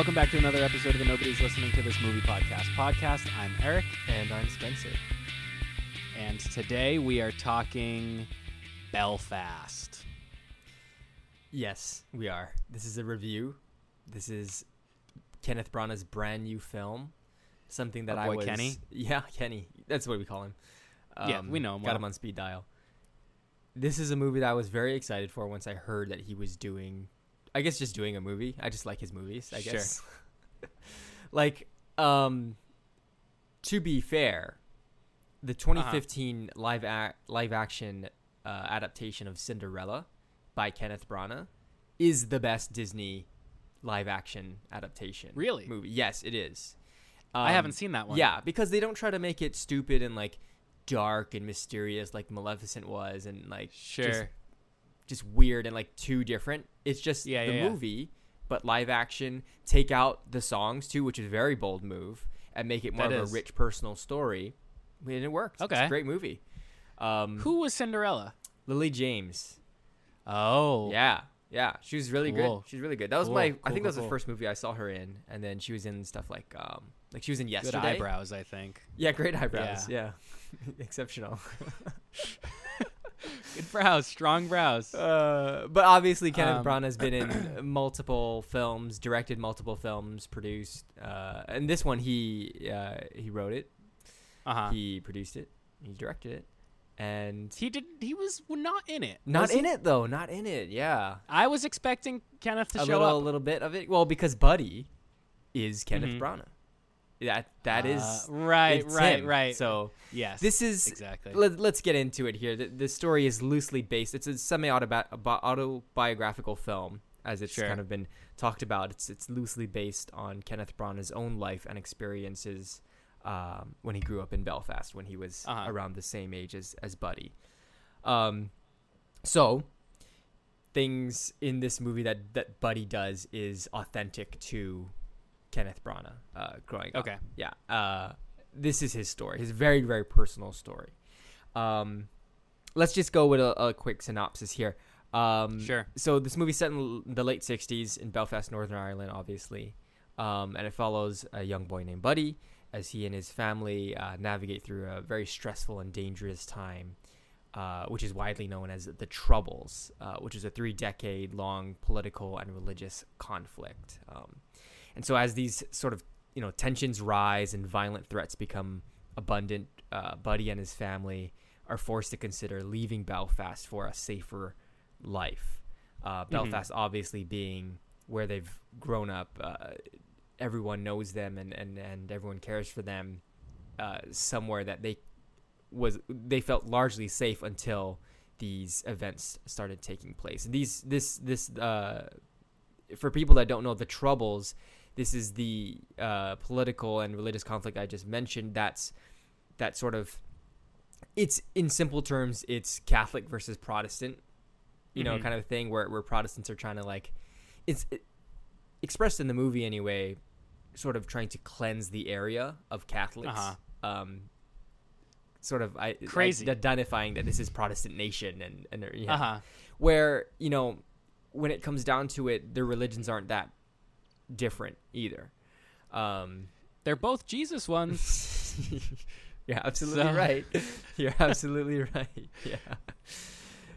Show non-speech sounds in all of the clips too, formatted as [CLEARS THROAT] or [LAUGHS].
Welcome back to another episode of the Nobody's Listening to This Movie podcast. Podcast. I'm Eric, And I'm Spencer. and today we are talking Belfast. Yes, we are. This is a review. This is Kenneth Branagh's brand new film. Something that Our I was. Kenny? [LAUGHS] Yeah, Kenny. That's what we call him. Yeah, we um, know him Got well. him on speed dial. This is a movie that I was very excited for once I heard that he was doing. I guess just doing a movie. I just like his movies. I Sure. guess. [LAUGHS] like, um, to be fair, the Uh-huh. 2015 live act live action uh, adaptation of Cinderella by Kenneth Branagh is the best Disney live action adaptation. Really? Movie. Yes, it is. I Um, haven't seen that one. Yeah, because they don't try to make it stupid and like dark and mysterious like Maleficent was and like Sure. Just, weird and like too different. It's just Yeah, the yeah, yeah. movie, but live action. Take out the songs too, which is a very bold move, and make it more That of is. a rich personal story. And it worked. It's Okay. a great movie. Um, Who was Cinderella? Lily James. Oh. Yeah, yeah, she was really Cool. good. She's really good. That was Cool, my. I cool, think that was the first movie I saw her in, and then she was in stuff like um, like she was in Good Yesterday. eyebrows, I think. Yeah, great eyebrows. Yeah, [LAUGHS] exceptional. [LAUGHS] [LAUGHS] Good brows, strong brows. Uh, but obviously, Kenneth Um, Branagh has been in [CLEARS THROAT] multiple films, directed multiple films, produced, uh, and this one he uh, he wrote it, Uh huh. He, produced it, he directed it, and he did. He was not in it. not was he? in it though, not in it. Yeah, I was expecting Kenneth to a show little up. a little bit of it. Well, because Buddy is Kenneth Mhm. Branagh. That that is Uh, right, right, him. right. So yes. this is exactly. Let, let's get into it here. The, the story is loosely based. It's a semi-autobiographical film, as it's Sure. kind of been talked about. It's it's loosely based on Kenneth Branagh's own life and experiences um, when he grew up in Belfast, when he was Uh-huh. around the same age as as Buddy. Um, so things in this movie that that Buddy does is authentic to Kenneth Branagh uh, growing up. Okay. Yeah. Uh, this is his story. His very very personal story. Um, let's just go with a, a quick synopsis here. Um, Sure. So this movie's set in the late '60s in Belfast, Northern Ireland, obviously, um, and it follows a young boy named Buddy as he and his family uh, navigate through a very stressful and dangerous time, uh, which is widely known as the Troubles, uh, which is a three-decade-long political and religious conflict. Um, and so, as these sort of you know tensions rise and violent threats become abundant, uh, Buddy and his family are forced to consider leaving Belfast for a safer life. Uh, Belfast, obviously, being where they've grown up, uh, everyone knows them and, and, and everyone cares for them. Uh, somewhere that they was they felt largely safe until these events started taking place. And these this this uh, for people that don't know the troubles, this is the uh, political and religious conflict I just mentioned. That's that sort of it's in simple terms, it's Catholic versus Protestant, you know, Mhm. kind of thing where where Protestants are trying to like it's it, expressed in the movie anyway, sort of trying to cleanse the area of Catholics. Uh-huh. Um, sort of I, Crazy. identifying that this is Protestant nation and and yeah Uh huh. where you know when it comes down to it their religions aren't that different either. Um They're both Jesus ones. [LAUGHS] you're absolutely So- right. You're absolutely [LAUGHS] right. Yeah.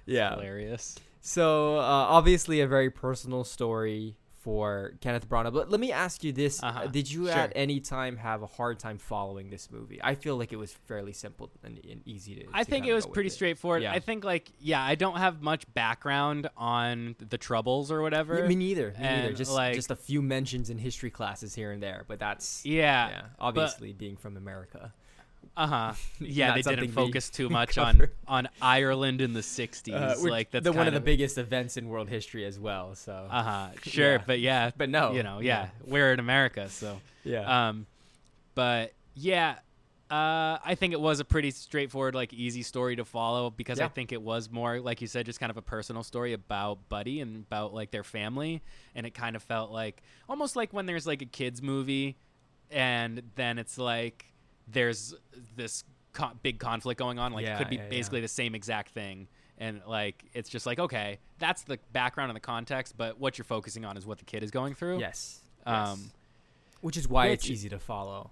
Yeah. Hilarious. so uh, obviously a very personal story for Kenneth Branagh but let me ask you this Uh-huh. did you Sure. at any time have a hard time following this movie I feel like it was fairly simple and, and easy to I to think it was pretty straightforward. Yeah. I think like yeah, I don't have much background on the troubles or whatever. Yeah, me neither. Me neither. Just like- just a few mentions in history classes here and there, but that's yeah. yeah. Obviously, being from America. Uh huh. [LAUGHS] Yeah, they didn't focus too [LAUGHS] much on cover. on Ireland in the '60s. Uh, like that's the one of the biggest events in world history as well. So, [LAUGHS] Uh huh. Sure, Yeah. but yeah, but no, you know, yeah, we're in America, so. yeah, Um, but yeah, uh, I think it was a pretty straightforward, like easy story to follow because I think it was more, like you said, just kind of a personal story about Buddy and about like their family, and it kind of felt like almost like when there's like a kids movie, and then it's like there's this co- big conflict going on, like Yeah, it could be yeah, basically the same exact thing. And like it's just like okay, that's the background and the context, but what you're focusing on is what the kid is going through. yes, Um, Which is why it's easy to follow.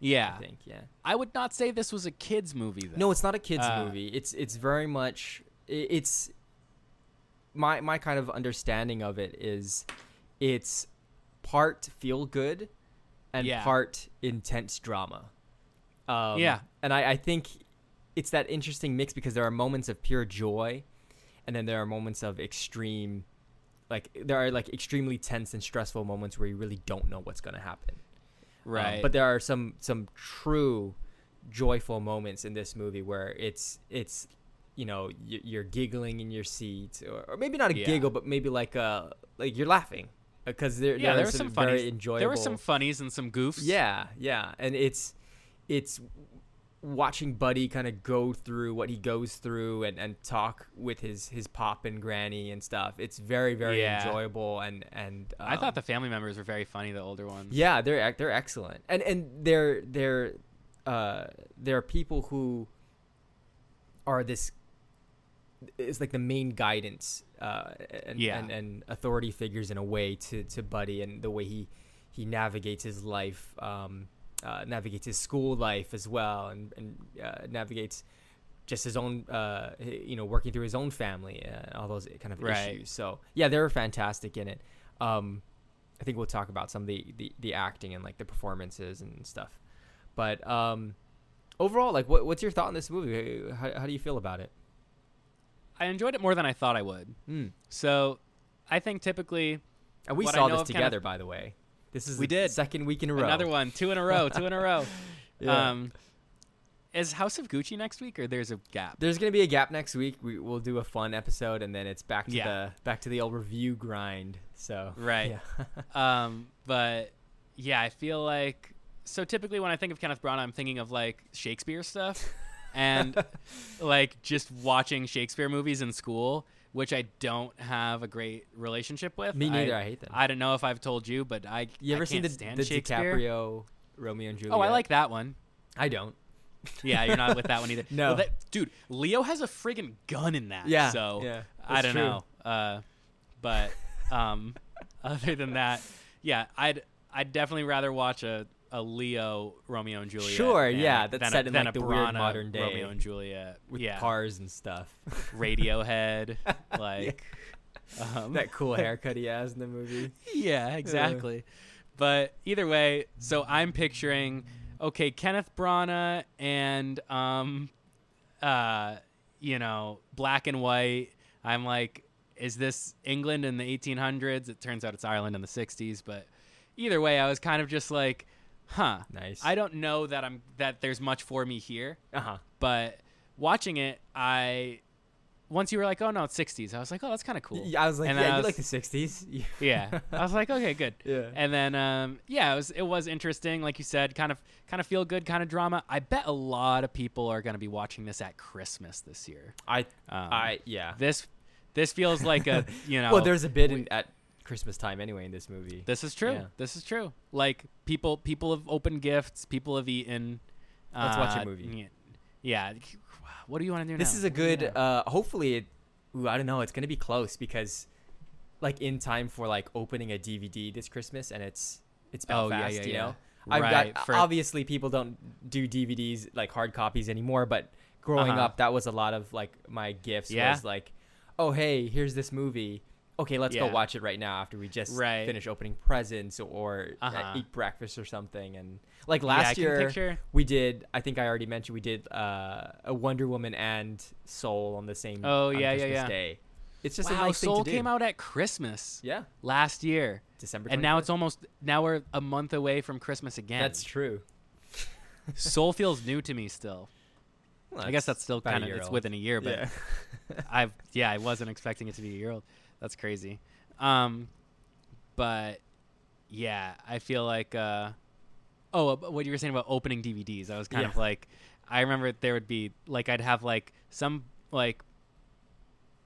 yeah, I think. Yeah. I would not say this was a kids movie. Though. No, it's not a kids Uh, movie. It's it's very much it's my my kind of understanding of it is it's part feel good and Yeah. part intense drama. Um, Yeah. and I, I think it's that interesting mix because there are moments of pure joy, and then there are moments of extreme, like there are like extremely tense and stressful moments where you really don't know what's going to happen. Um, right. but there are some some true joyful moments in this movie where it's it's you know you're giggling in your seat or, or maybe not a Yeah. giggle but maybe like uh like you're laughing because there, yeah, there, there are were some, some funnies. very enjoyable There were some funnies and some goofs. yeah yeah and it's it's watching buddy kind of go through what he goes through and, and talk with his his pop and granny and stuff it's very very Yeah. enjoyable and and I um, thought the family members were very funny. The older ones. yeah, they're they're excellent, and and they're they're uh there are people who are this is like the main guidance uh and, Yeah. and and authority figures in a way to to Buddy and the way he he navigates his life um uh, navigates his school life as well and and uh, navigates just his own uh you know working through his own family and all those kind of Right. issues so yeah they're fantastic in it um I think we'll talk about some of the, the, the acting and like the performances and stuff. But um, overall, like, what, what's your thought on this movie? How, how do you feel about it? I enjoyed it more than I thought I would. Mm. So, I think typically And we saw this of kind together, of- by the way. This is We did. second week in a row. another one, two in a row, two in a row. [LAUGHS] Yeah. Um, is House of Gucci next week, or there's a gap? There's gonna be a gap next week. We we'll do a fun episode, and then it's back to Yeah. the back to the old review grind. So Right. yeah. [LAUGHS] Um, but yeah, I feel like so typically when I think of Kenneth Branagh, I'm thinking of like Shakespeare stuff, [LAUGHS] and like just watching Shakespeare movies in school, which I don't have a great relationship with. Me neither. I, I, hate them. I don't know if I've told you, but I you I ever seen the, the DiCaprio Romeo and Juliet? Oh, I like that one. I don't. [LAUGHS] Yeah, you're not with that one either. [LAUGHS] No. Well, that, dude, Leo has a friggin' gun in that. Yeah. So yeah. I don't true. know. Uh, but um, [LAUGHS] other than that, yeah, I'd I'd definitely rather watch a, a Leo Romeo and Juliet. Sure, than- yeah, that's set a, in, like, the weird modern day Romeo and Juliet with yeah, cars and stuff. [LAUGHS] Radiohead, [LAUGHS] like. Um, that cool [LAUGHS] haircut he has in the movie. yeah, exactly. But either way, so I'm picturing okay, Kenneth Branagh and um uh you know, black and white. I'm like is this England in the 1800s? It turns out it's Ireland in the 60s, but either way, I was kind of just like, huh. Nice. I don't know that I'm that there's much for me here, Uh huh. but watching it, I once you were like, "Oh no, it's 60s." I was like, "Oh, that's kind of cool." Yeah, I was like, And yeah, you was- like the '60s. [LAUGHS] Yeah. I was like, "Okay, good." [LAUGHS] yeah. And then um, yeah, it was it was interesting, like you said, kind of kind of feel good, kind of drama. I bet a lot of people are going to be watching this at Christmas this year. I, Um, I, yeah. this this feels like a [LAUGHS] you know. well, there's a bit in, at Christmas time anyway in this movie. this is true. yeah. This is true. Like people people have opened gifts, people have eaten. Let's watch a uh, movie. Yeah. What do you want to do this now? is a What do you good. now? Uh, hopefully, it. Ooh, I don't know. It's gonna be close because, like, in time for like opening a DVD this Christmas, and it's it's Oh, Belfast. yeah, yeah, you yeah. know, I've Right, got for- obviously people don't do DVDs like hard copies anymore, but growing Uh-huh. up, that was a lot of like my gifts. Yeah. Was like, oh hey, here's this movie. Okay, let's go watch it right now after we just Right. finish opening presents or uh, Uh-huh. eat breakfast or something. And like last can year, picture- we did. I think I already mentioned we did uh, a Wonder Woman and Soul on the same. Oh, yeah, yeah, Christmas yeah. Day. It's just wow, a nice Soul thing to do. came out at Christmas Yeah, last year, December. and now it's almost now we're a month away from Christmas again. that's true. Soul [LAUGHS] feels new to me still. Well, I guess that's still kind of it's old. within a year, but yeah. [LAUGHS] I've yeah, I wasn't expecting it to be a year old. That's crazy. Um, but yeah, I feel like uh, oh, what you were saying about opening DVDs, I was kind Yeah. of like, I remember there would be like I'd have like some like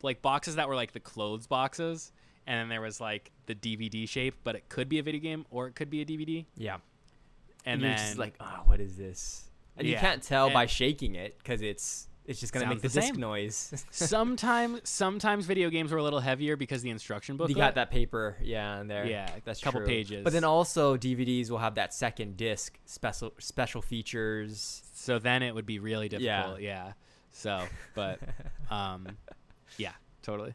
like boxes that were like the clothes boxes, and then there was like the DVD shape, but it could be a video game or it could be a DVD, yeah. and, you're then just like, oh, what is this? And you can't tell and- by shaking it because it's It's just gonna Sounds make the, the disc same. noise. [LAUGHS] [LAUGHS] sometimes sometimes video games were a little heavier because the instruction book. you got that paper, yeah, in there. Yeah, that's a couple true. pages. But then also DVDs will have that second disc special special features. So then it would be really Yeah. difficult. Yeah. So, [LAUGHS] but um, yeah, totally.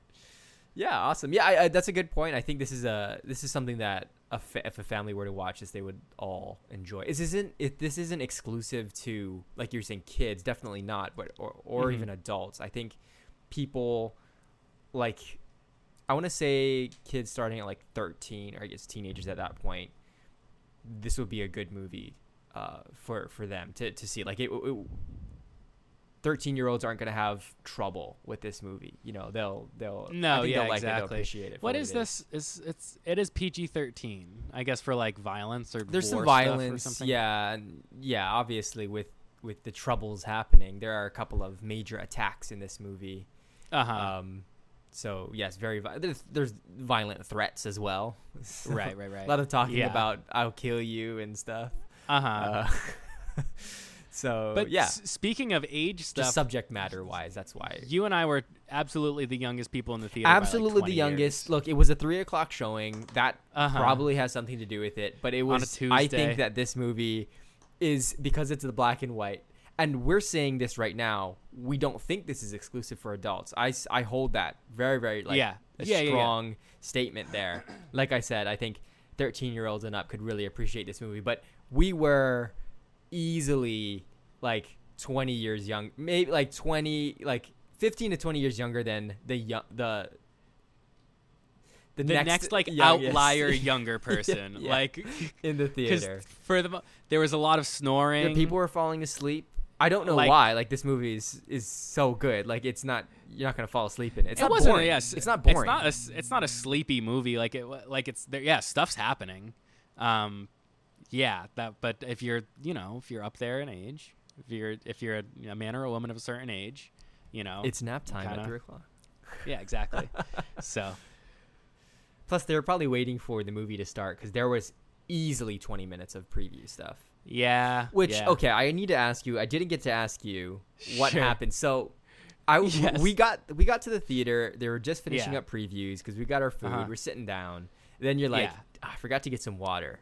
Yeah, awesome. Yeah, I, I, that's a good point. I think this is a this is something that a fa- if a family were to watch this, they would all enjoy. This isn't if this isn't exclusive to like you're saying kids, definitely not, but or or Mhm. even adults. I think people like I want to say kids starting at like 13 or I guess teenagers at that point. This would be a good movie uh, for for them to to see. Like it, it 13 year olds aren't going to have trouble with this movie. You know, they'll they'll No, yeah, they'll like it, they'll exactly. appreciate it. What it is is. this? Is it's it is PG thirteen? I guess for like violence or There's some war stuff or violence, something? yeah, yeah. Obviously, with with the troubles happening, there are a couple of major attacks in this movie. Uh huh. Um, so yes, very vi- there's there's violent threats as well. So, [LAUGHS] right. Right. Right. A lot of talking Yeah. about "I'll kill you" and stuff. Uh huh. [LAUGHS] Uh, so but yeah, s- speaking of age stuff, just subject matter wise, that's why. you and I were absolutely the youngest people in the theater. by, like, Absolutely the youngest. years. Look, it was a three o'clock showing. That Uh-huh. probably has something to do with it. But it On a was. I think that this movie is because it's the black and white, and we're saying this right now. We don't think this is exclusive for adults. I, I hold that very very like Yeah. a Yeah, yeah, yeah. strong statement there. Like I said, I think thirteen year olds and up could really appreciate this movie. But we were easily like twenty years young, maybe like twenty like. 15 to 20 years younger than the young the the next, like youngest outlier [LAUGHS] younger person, yeah. like in the [LAUGHS] theater. for the there was a lot of snoring. The people were falling asleep. I don't know Like- why. Like this movie is is so good. Like it's not you're not gonna fall asleep in it. It's it not wasn't. boring. Yes, it's not boring. It's not a. It's not a sleepy movie. Like it. Like it's there. Yeah, stuff's happening. Um, yeah. That. But if you're, you know, if you're up there in age, if you're, if you're a, a man or a woman of a certain age, you know. it's nap time kinda- at three o'clock. [LAUGHS] yeah. Exactly. so. [LAUGHS] Plus, they were probably waiting for the movie to start because there was easily 20 minutes of preview stuff. Yeah. Which yeah. okay, I need to ask you. I didn't get to ask you what Sure. happened. So, I [LAUGHS] Yes. we got we got to the theater. They were just finishing Yeah. up previews because we got our food. Uh-huh. We're sitting down. Then you're like, Yeah. "Ah, I forgot to get some water.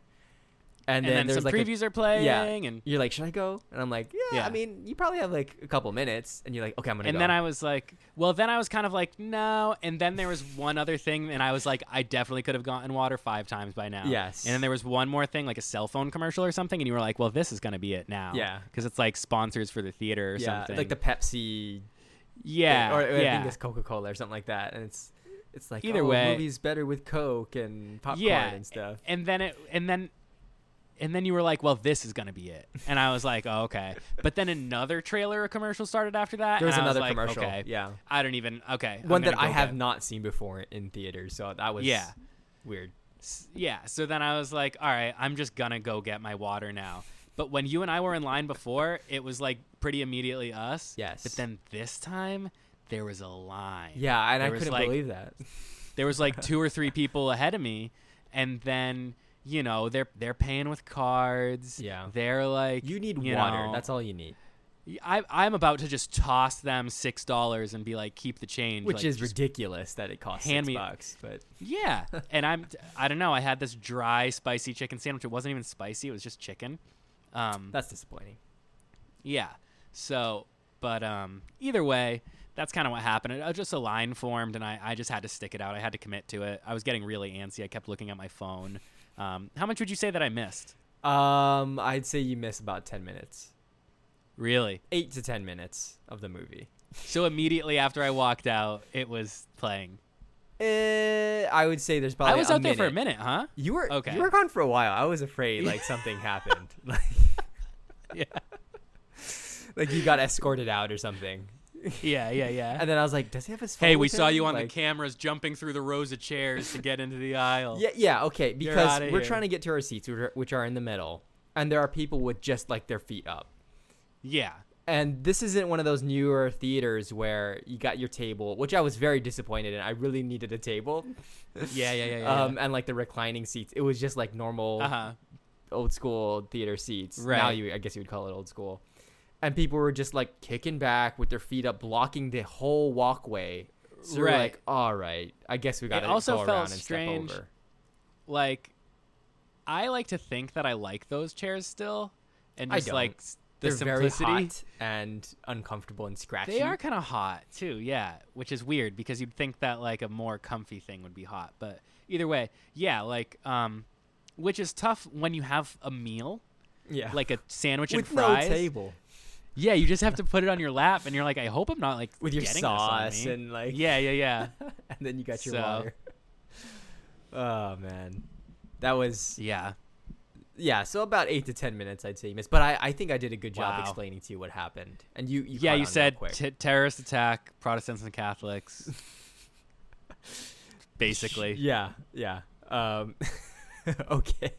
And, And, then, then, there's some like a- previews are playing, and you're like, should I go? And I'm like, yeah, Yeah. I mean, you probably have like a couple minutes. And you're like, okay, I'm gonna go. and go. then I was like, well, then I was kind of like, no. And then there was one other thing, and I was like, I definitely could have gotten water five times by now. Yes. And then there was one more thing, like a cell phone commercial or something, and you were like, well, this is gonna be it now. Yeah. Because it's like sponsors for the theater or yeah, something. like the Pepsi, yeah, thing, or, or I think it's Coca Cola or something like that. And it's it's like Either oh, way. movies better with Coke and popcorn Yeah. and stuff. and then it, and then. And then you were like, "Well, this is gonna be it," and I was like, "Oh, okay." But then another trailer or commercial started after that. There was I another like, commercial. Okay, Yeah, I don't even. Okay, one that I have get- not seen before in theaters. So that was Yeah. weird. Yeah so then i was like all right i'm just gonna go get my water now but when you and i were in line before it was like pretty immediately us Yes. but then this time there was a line Yeah, and I There was, couldn't like- believe that. there was like two or three [LAUGHS] people ahead of me and then you know they're they're paying with cards Yeah. they're like You need you water. know, That's all you need. I, i'm about to just toss them six dollars and be like keep the change Which like, is ridiculous that it costs hand six me- bucks. But Yeah, [LAUGHS] and I'm I don't know. I had this dry spicy chicken sandwich. It wasn't even spicy. It was just chicken. Um, that's disappointing. yeah. So, but um, either way, that's kind of what happened. It, uh, just a line formed, and I I just had to stick it out. I had to commit to it. I was getting really antsy. I kept looking at my phone. Um, how much would you say that I missed? Um, I'd say you miss about ten minutes, Really? eight to ten minutes of the movie. So immediately after I walked out, it was playing. Eh, I would say there's probably. I was out there for a minute. minute, huh? You were Okay. You were gone for a while. I was afraid like [LAUGHS] something happened, like [LAUGHS] Yeah. like you got escorted out or something. Yeah, yeah, [LAUGHS] yeah. And then I was like, does he have his phone? Hey, we with saw him? you on Like- the cameras jumping through the rows of chairs to get into the aisle. Yeah, yeah, okay. Because we're here. trying to get to our seats, which are, which are in the middle, and there are people with just like their feet up. Yeah. And this isn't one of those newer theaters where you got your table, which I was very disappointed in. I really needed a table, [LAUGHS] Yeah, yeah, yeah, yeah. um, and like the reclining seats. It was just like normal uh huh. old school theater seats. Now you, I guess you would call it old school. And people were just like kicking back with their feet up, blocking the whole walkway. So we're like, all right, I guess we got to also go felt around and strange step over. like I like to think that I like those chairs still, and just like the They're simplicity. very hot and uncomfortable and scratchy. They are kind of hot too, yeah, which is weird because you'd think that like a more comfy thing would be hot, but either way, yeah, like um, which is tough when you have a meal yeah, like a sandwich and fries. no table, Yeah, you just have to put it on your lap, and you're like, I hope I'm not like with your getting this on sauce and like yeah, yeah, yeah, [LAUGHS] and then you got your So- water. Oh man, that was yeah. yeah. So about eight to ten minutes, I'd say you missed, but I, I think I did a good job Wow. explaining to you what happened, and you, you yeah, you said t- terrorist attack, Protestants and Catholics. [LAUGHS] Basically, yeah, yeah. Um, [LAUGHS] okay.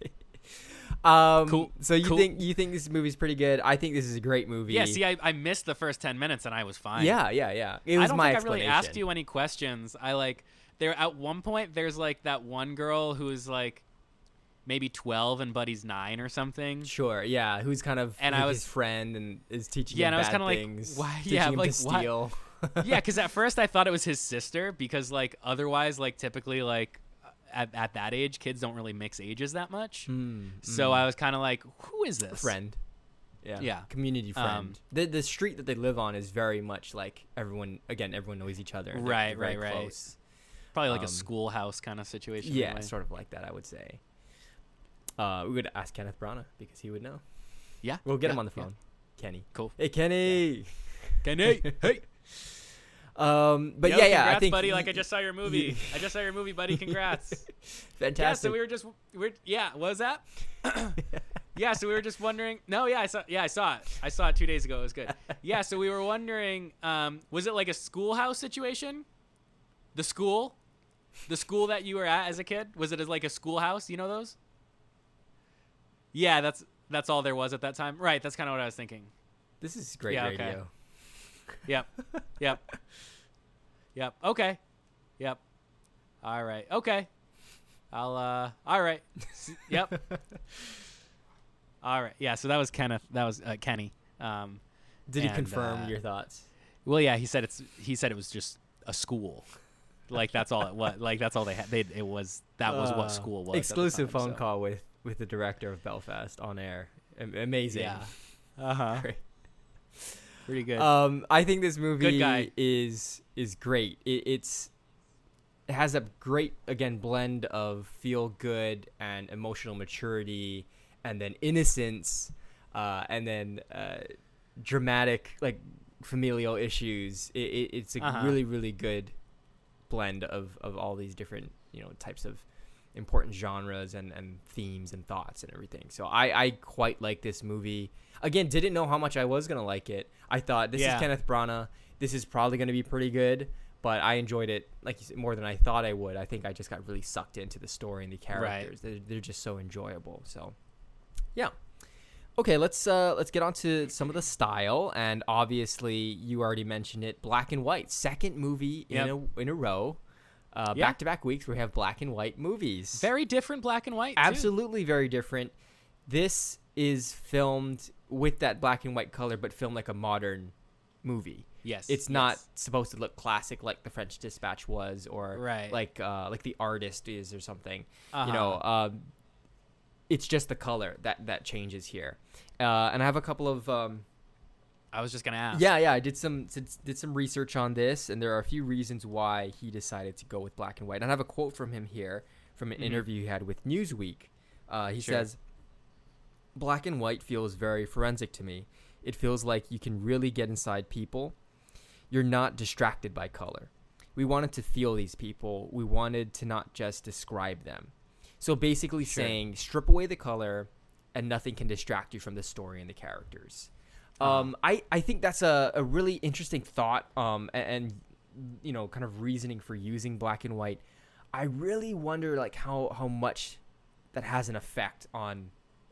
Um, Cool, So you cool. think you think this movie's pretty good? I think this is a great movie. yeah. See, I, I missed the first ten minutes, and I was fine. yeah, yeah, yeah. It was I don't my think I really asked you any questions. I like there at one point. There's like that one girl who's like maybe twelve and Buddy's nine or something. Sure, yeah. Who's kind of And like I his was- friend and is teaching Yeah, him and I was bad kinda like, why- teaching yeah, him like, to why- steal. [LAUGHS] yeah, because at [LAUGHS] first I thought it was his sister because like otherwise like typically like at, at that age kids don't really mix ages that much. Hmm, So hmm. I was kind of like, who is this? friend. Yeah. Yeah. Community friend. Um, the the street that they live on is very much like everyone again, everyone knows each other. Right, right, right. Close. Probably like Um, a schoolhouse kind of situation. Yeah, sort of like that, I would say. Uh, we would ask Kenneth Branagh because he would know. Yeah, We'll get yeah, him on the yeah. phone. Kenny. Cool. Hey, Kenny. Kenny, hey. [LAUGHS] Um, but Yo, yeah, yeah, I think buddy. Like I just saw your movie. I just saw your movie, buddy. Congrats. fantastic. [LAUGHS] yeah, so we were just we're yeah. What was that? [LAUGHS] yeah, so we were just wondering. No, yeah, I saw. Yeah, I saw it. I saw it two days ago. It was good. Yeah, so we were wondering. Um, was it like a schoolhouse situation? The school, the school that you were at as a kid. Was it as like a schoolhouse? You know those? Yeah, that's that's all there was at that time. Right. That's kind of what I was thinking. This is great Yeah, okay. Yep. Yep. Yep. Okay. Yep. All right. Okay. I'll uh all right. Yep. all right. Yeah, so that was Kenneth. That was uh, Kenny. Um Did he And, confirm uh, your thoughts? well, yeah, he said it's he said it was just a school. Like that's all it was. Like that's all they had. They it was that was Uh, what school was. Exclusive time, phone so. call with with the director of Belfast on air. Am- amazing. Yeah. [LAUGHS] Uh-huh. Great. Pretty good. Um, I think this movie is is great. It, it's it has a great again blend of feel good and emotional maturity, and then innocence, uh, and then uh, dramatic like familial issues. It, it, it's a Uh-huh. really really good blend of of all these different you know types of important genres and, and themes and thoughts and everything. So I, I quite like this movie. Again, didn't know how much I was gonna like it. I thought this Yeah. is Kenneth Branagh. This is probably gonna be pretty good, but I enjoyed it like you said, more than I thought I would. I think I just got really sucked into the story and the characters. They're, they're just so enjoyable. So yeah. Okay, let's uh, let's get on to some of the style, and obviously you already mentioned it. Black and white, second movie in a in a row, uh, Yeah. back to back weeks where we have black and white movies. Very different black and white. too. absolutely very different. This is filmed with that black and white color, but filmed like a modern movie. Yes. It's not yes. supposed to look classic like the French Dispatch was, or Right. like uh, like the Artist is, or something. Uh-huh. You know, um, it's just the color that that changes here. Uh, and I have a couple of um, I was just gonna ask. yeah, yeah. I did some did, did some research on this, and there are a few reasons why he decided to go with black and white. And I have a quote from him here from an Mhm. interview he had with Newsweek. Uh, he Sure. says, "Black and white feels very forensic to me. It feels like you can really get inside people. You're not distracted by color. We wanted to feel these people. We wanted to not just describe them. So basically, Sure. saying strip away the color, and nothing can distract you from the story and the characters." Uh-huh. Um, I, I think that's a, a really interesting thought um, a- and, you know kind of reasoning for using black and white. I really wonder like how, how much that has an effect on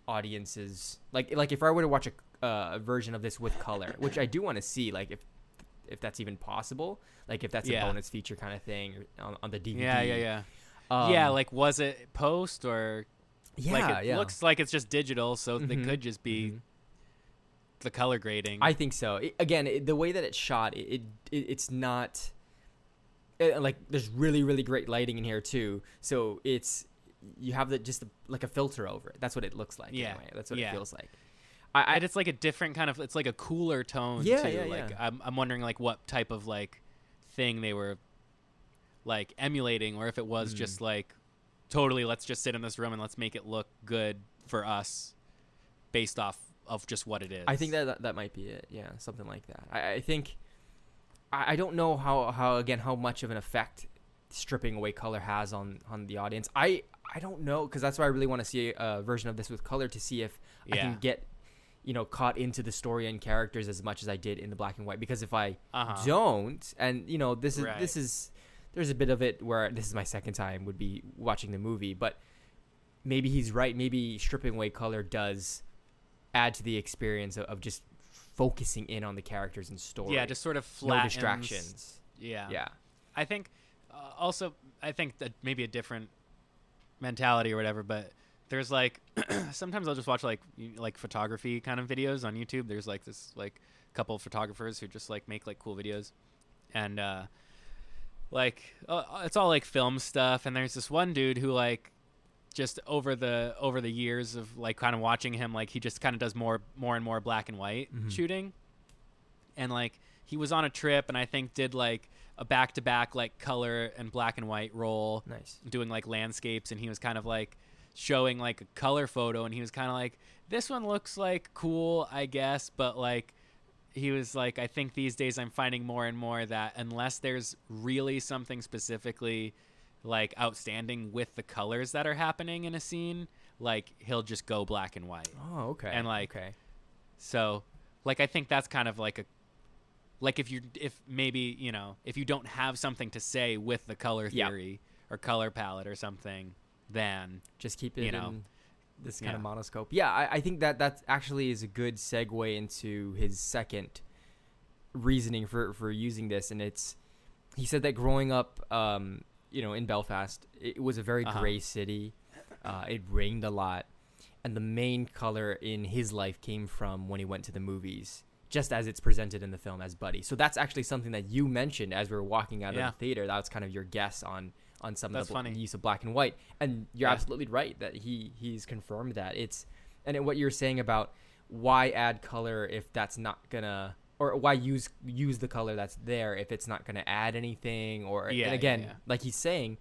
audiences. Like like if I were to watch a, uh, a version of this with color, which I do want to see, like if if that's even possible, like if that's Yeah. a bonus feature kind of thing on, on the DVD. Yeah, yeah, yeah. Um, yeah, like was it post or yeah, like it yeah. looks like it's just digital, so Mhm, it could just be mhm. The color grading. I think so. It- again, it, the way that it's shot, it, it, it it's not uh, like there's really really great lighting in here too. So it's you have the just like a filter over it. That's what it looks like. Yeah. Anyway. That's what Yeah. it feels like. I, I and it's like a different kind of it's like a cooler tone Yeah, too. yeah, like yeah. I'm I'm wondering like what type of like thing they were like emulating or if it was Mm. just like totally let's just sit in this room and let's make it look good for us based off of just what it is. I think that, that that might be it. Yeah, something like that. I, I think I, I don't know how how again how much of an effect stripping away color has on on the audience. I I don't know because that's why I really want to see a version of this with color to see if I can get you know caught into the story and characters as much as I did in the black and white. Because if I Uh-huh. don't, and you know this is Right. this is there's a bit of it where this is my second time would be watching the movie, but maybe he's right. Maybe stripping away color does add to the experience of, of just focusing in on the characters and story. Yeah, just sort of no flattens- distractions. Yeah. Yeah. I think uh, also I think that maybe a different mentality or whatever, but there's like [CLEARS THROAT] sometimes I'll just watch like like photography kind of videos on YouTube. There's like this like couple of photographers who just like make like cool videos, and uh, like uh, it's all like film stuff. And there's this one dude who like just over the over the years of like kind of watching him, like he just kind of does more more and more black and white Mhm. shooting, and like he was on a trip and I think did like a back to back like color and black and white roll Nice. doing like landscapes and he was kind of like showing like a color photo and he was kind of like this one looks like cool I guess but like he was like I think these days I'm finding more and more that unless there's really something specifically like outstanding with the colors that are happening in a scene like he'll just go black and white Oh, okay. And, like, okay. so, like, I think that's kind of like a, like if you if maybe you know if you don't have something to say with the color Yeah. theory or color palette or something, then just keep it you know, in this kind of monoscope. Yeah, I, I think that that actually is a good segue into his second reasoning for for using this, and it's he said that growing up, um, you know, in Belfast, it was a very Uh-huh. gray city. Uh, it rained a lot, and the main color in his life came from when he went to the movies. Just as it's presented in the film as Buddy, so that's actually something that you mentioned as we were walking out Yeah. of the theater. That was kind of your guess on on some That's of the bl- use of black and white, and you're Yeah. absolutely right that he he's confirmed that it's and it- what you're saying about why add color if that's not gonna or why use use the color that's there if it's not gonna add anything or Yeah, and again yeah. like he's saying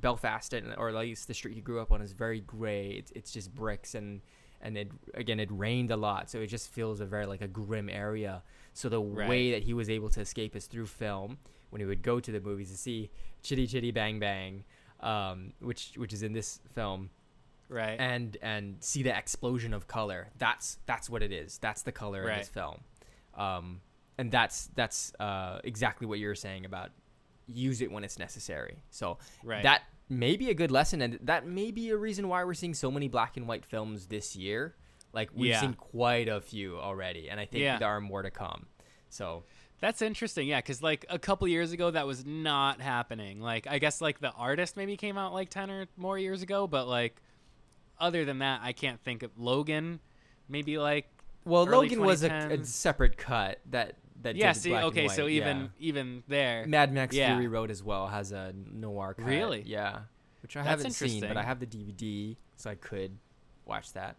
Belfast and or at least the street he grew up on is very gray it's, it's just bricks and and it again it rained a lot so it just feels a very like a grim area so the Right. way that he was able to escape is through film when he would go to the movies to see Chitty Chitty Bang Bang um, which which is in this film right, and and see the explosion of color. That's that's what it is. That's the color in this film, um, and that's that's uh, exactly what you're saying about use it when it's necessary. So right. that may be a good lesson, and that may be a reason why we're seeing so many black and white films this year. Like we've Yeah. seen quite a few already, and I think Yeah. there are more to come. So That's interesting, yeah, because like a couple years ago that was not happening. Like I guess like the artist maybe came out like ten or more years ago, but like other than that, I can't think of Logan. Maybe like well, Logan was a, a separate cut that that yeah. did See, black and okay, so even yeah. even there, Mad Max Yeah. Fury Road as well has a noir cut. Really? Yeah. Which I That's haven't seen, but. I have the DVD, so I could watch that.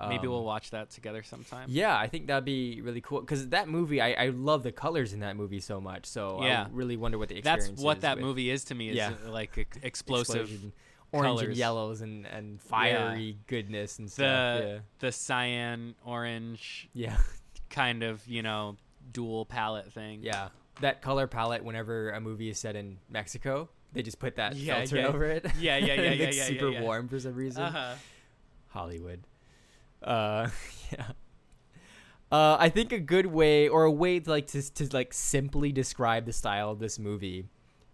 maybe Um, we'll watch that together sometime. Yeah, I think that'd be really cool because that movie, I, I love the colors in that movie so much. So Yeah. I really wonder what the experience That's what that with movie is to me. Is Yeah. like explosive. explosion, orange and yellows and, and fiery goodness and The stuff. the cyan orange Yeah, kind of you know dual palette thing. yeah, yeah. That color palette. Whenever a movie is set in Mexico, they just put that Yeah, filter yeah. over it. Yeah, yeah, [LAUGHS] yeah, And it yeah, yeah, super yeah, yeah. warm for some reason. Uh-huh. Hollywood. Uh, [LAUGHS] yeah. Uh, I think a good way or a way to like to, to like simply describe the style of this movie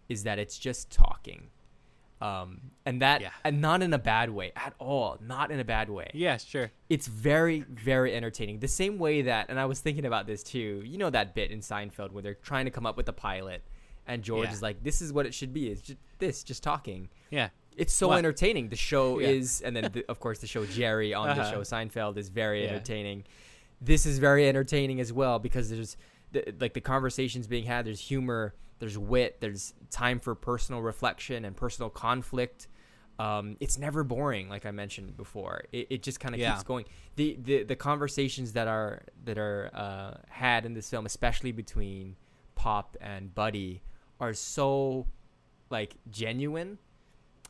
is that it's just talking. Um, and that Yeah. and not in a bad way at all, not in a bad way. Yeah, sure. It's very very entertaining. The same way that and I was thinking about this too. You know that bit in Seinfeld where they're trying to come up with a pilot and George Yeah. is like this is what it should be. It's just this, just talking Yeah. it's so What? entertaining. The show Yeah. is, and then the, of course the show Jerry on the Uh-huh. show Seinfeld is very entertaining. this is very entertaining as well because there's the, like the conversations being had. There's humor. There's wit. There's time for personal reflection and personal conflict. Um, it's never boring, like I mentioned before. It, it just kind of Yeah. keeps going. The, the the conversations that are that are uh, had in this film, especially between Pop and Buddy, are so like genuine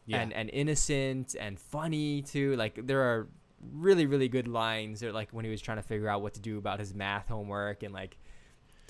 Yeah. and and innocent and funny too. Like there are really really good lines. Or like when he was trying to figure out what to do about his math homework and like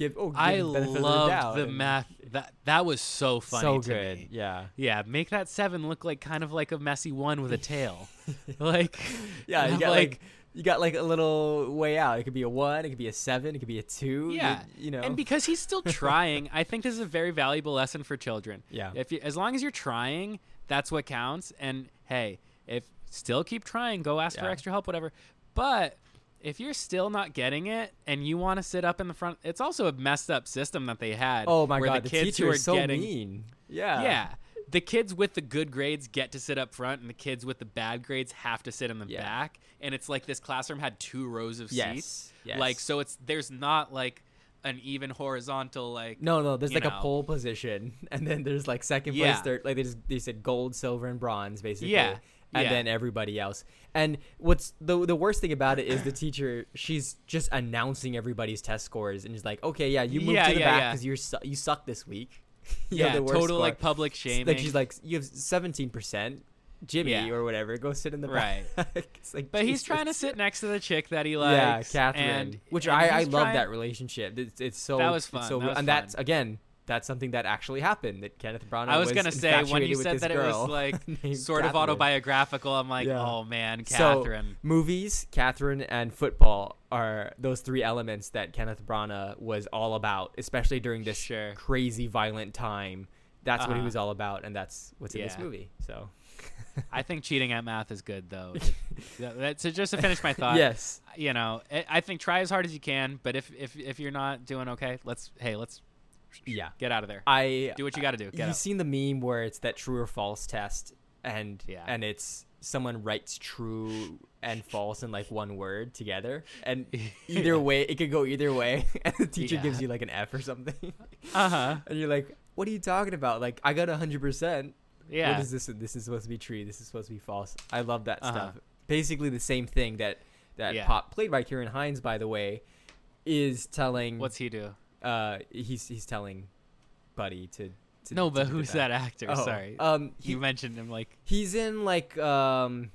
give oh give I him benefit of the loved doubt the math. That that was so funny. so good. me. Yeah. Yeah, make that seven look like kind of like a messy one with a tail. [LAUGHS] like Yeah, you got like, you got like a little way out. It could be a one, it could be a seven, it could be a two. Yeah, you, you know. and because he's still [LAUGHS] trying, I think this is a very valuable lesson for children. yeah, If you, as long as you're trying, that's what counts. And hey, if still keep trying, go ask for extra help, whatever. But if you're still not getting it and you want to sit up in the front, it's also a messed up system that they had. oh my where god, the the, kids who are so getting mean. Yeah, yeah. The kids with the good grades get to sit up front, and the kids with the bad grades have to sit in the Yeah. back. And it's like this classroom had two rows of Yes. seats. Yes. Like so, it's there's not like an even horizontal like. No, no, there's like know. a pole position, [LAUGHS] and then there's like second place, Yeah. third. Like they just they said gold, silver, and bronze, basically. Yeah, and yeah. then everybody else. And what's the the worst thing about it is the teacher. She's just announcing everybody's test scores, and she's like, "Okay, yeah, you moved Yeah, to the yeah, back yeah. because you're su- you suck this week." [LAUGHS] Yeah, total score. like public shaming. Like she's like, you have seventeen percent, Jimmy Yeah. or whatever. Go sit in the Right. [LAUGHS] like, but he's trying to sit next to the chick that he Yeah, likes. Catherine. and, which and I, I love trying- that relationship. It's, it's so That was fun. so That was and that's again, that's something that actually happened. That Kenneth Branagh I was gonna say when you said that it was like [LAUGHS] sort of autobiographical. I'm like, Yeah. oh man, So, Catherine. movies, Catherine, and football are those three elements that Kenneth Branagh was all about, especially during this Sure. crazy violent time. That's what he Uh-huh. was all about, and that's what's in this movie. So [LAUGHS] I think cheating at math is good though. If- [LAUGHS] that- that- so just to finish my thought, yes, you know, I I think try as hard as you can. But if if if you're not doing okay, let's hey, let's yeah. get out of there. I Do what you got to do. Get You've out. seen the meme where it's that true or false test, and Yeah. and it's someone writes true and false in like one word together, and [LAUGHS] either way it could go either way, [LAUGHS] and the teacher Yeah. gives you like an F or something, Uh huh. [LAUGHS] and you're like, "What are you talking about? Like I got hundred percent. Yeah. What is this? This is supposed to be true. This is supposed to be false. I love that Uh-huh. stuff. Basically the same thing that that Yeah. Pop played by Ciarán Hinds, by the way, is telling. What's he do? Uh he's he's telling Buddy to. to No, but do who's that. that actor? Oh, Sorry, Um, he, you mentioned him like he's in like um,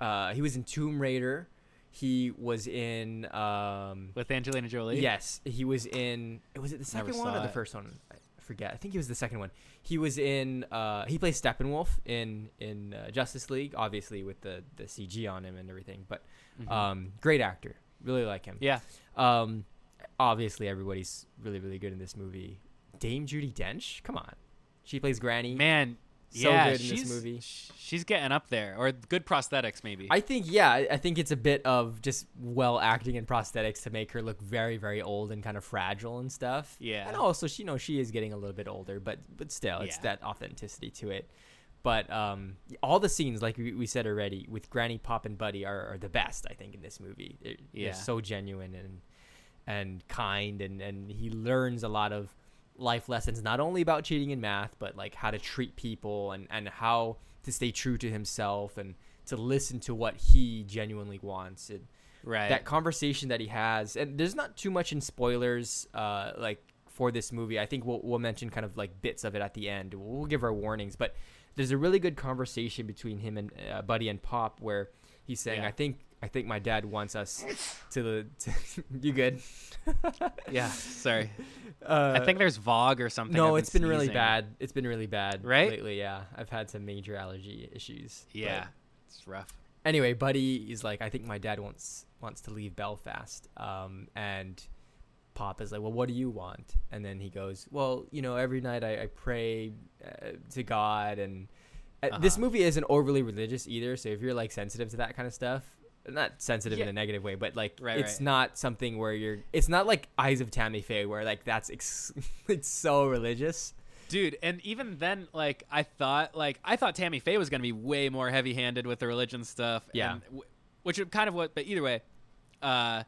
uh, he was in Tomb Raider. He was in um, with Angelina Jolie. yes, he was in. Was it the second one or saw the first one? I forget. I think it was the second one. He was in. Uh, he plays Steppenwolf in in uh, Justice League, obviously with the the CG on him and everything. But Mhm. um, great actor. Really like him. yeah. Um, obviously everybody's really really good in this movie. Dame Judi Dench, come on, she plays Granny. Man, so yeah, good in she's this movie. she's getting up there, or good prosthetics maybe. I think yeah, I think it's a bit of just well acting and prosthetics to make her look very very old and kind of fragile and stuff. Yeah. and also she you know she is getting a little bit older, but but still it's Yeah. that authenticity to it. But um, all the scenes, like we, we said already, with Granny, Pop, and Buddy are, are the best. I think in this movie, they're, Yeah. they're so genuine and and kind, and and he learns a lot of life lessons, not only about cheating in math, but like how to treat people and and how to stay true to himself and to listen to what he genuinely wants. And right. that conversation that he has, and there's not too much in spoilers, uh, like for this movie. I think we'll we'll mention kind of like bits of it at the end. We'll give our warnings, but there's a really good conversation between him and uh, Buddy and Pop where he's saying, Yeah. "I think I think my dad wants us [LAUGHS] to the to, [LAUGHS] you good." [LAUGHS] yeah. Sorry. Uh, I think there's Vogue or something. no, I've it's been really bad. It's been really bad Right? lately. Yeah, I've had some major allergy issues. Yeah, it's rough. anyway, Buddy is like, I think my dad wants wants to leave Belfast. Um, and Pop is like, well, what do you want? And then he goes, well, you know, every night I, I pray uh, to God, and uh, this Uh-huh. movie isn't overly religious either. So if you're like sensitive to that kind of stuff. Not sensitive in a negative way, but like Right, it's right. not something where you're. It's not like Eyes of Tammy Faye, where like that's ex- [LAUGHS] it's so religious. Dude, and even then, like I thought, like I thought Tammy Faye was gonna be way more heavy-handed with the religion stuff. Yeah. and w- which is kind of what. But either way, uh,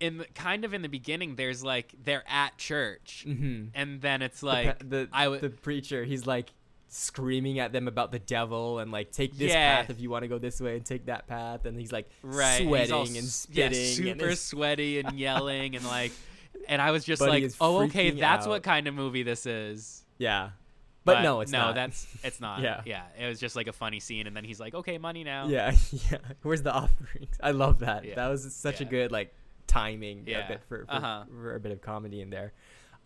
in the, kind of in the beginning, there's like they're at church, Mm-hmm. and then it's the, like pa- the I would- the preacher he's like screaming at them about the devil and like take this Yeah. path if you want to go this way and take that path and he's like right, sweating all and s- yeah, spitting and super sweaty and [LAUGHS] yelling and like, and I was just Buddy like, oh, okay, that's out. what kind of movie this is. yeah but, no it's no, not that's [LAUGHS] it's not. Yeah. yeah, it was just like a funny scene, and then he's like, okay, money now. yeah [LAUGHS] yeah where's the offerings i love that Yeah. that was such a good like timing a Yeah. bit for, for, Uh-huh. for a bit of comedy in there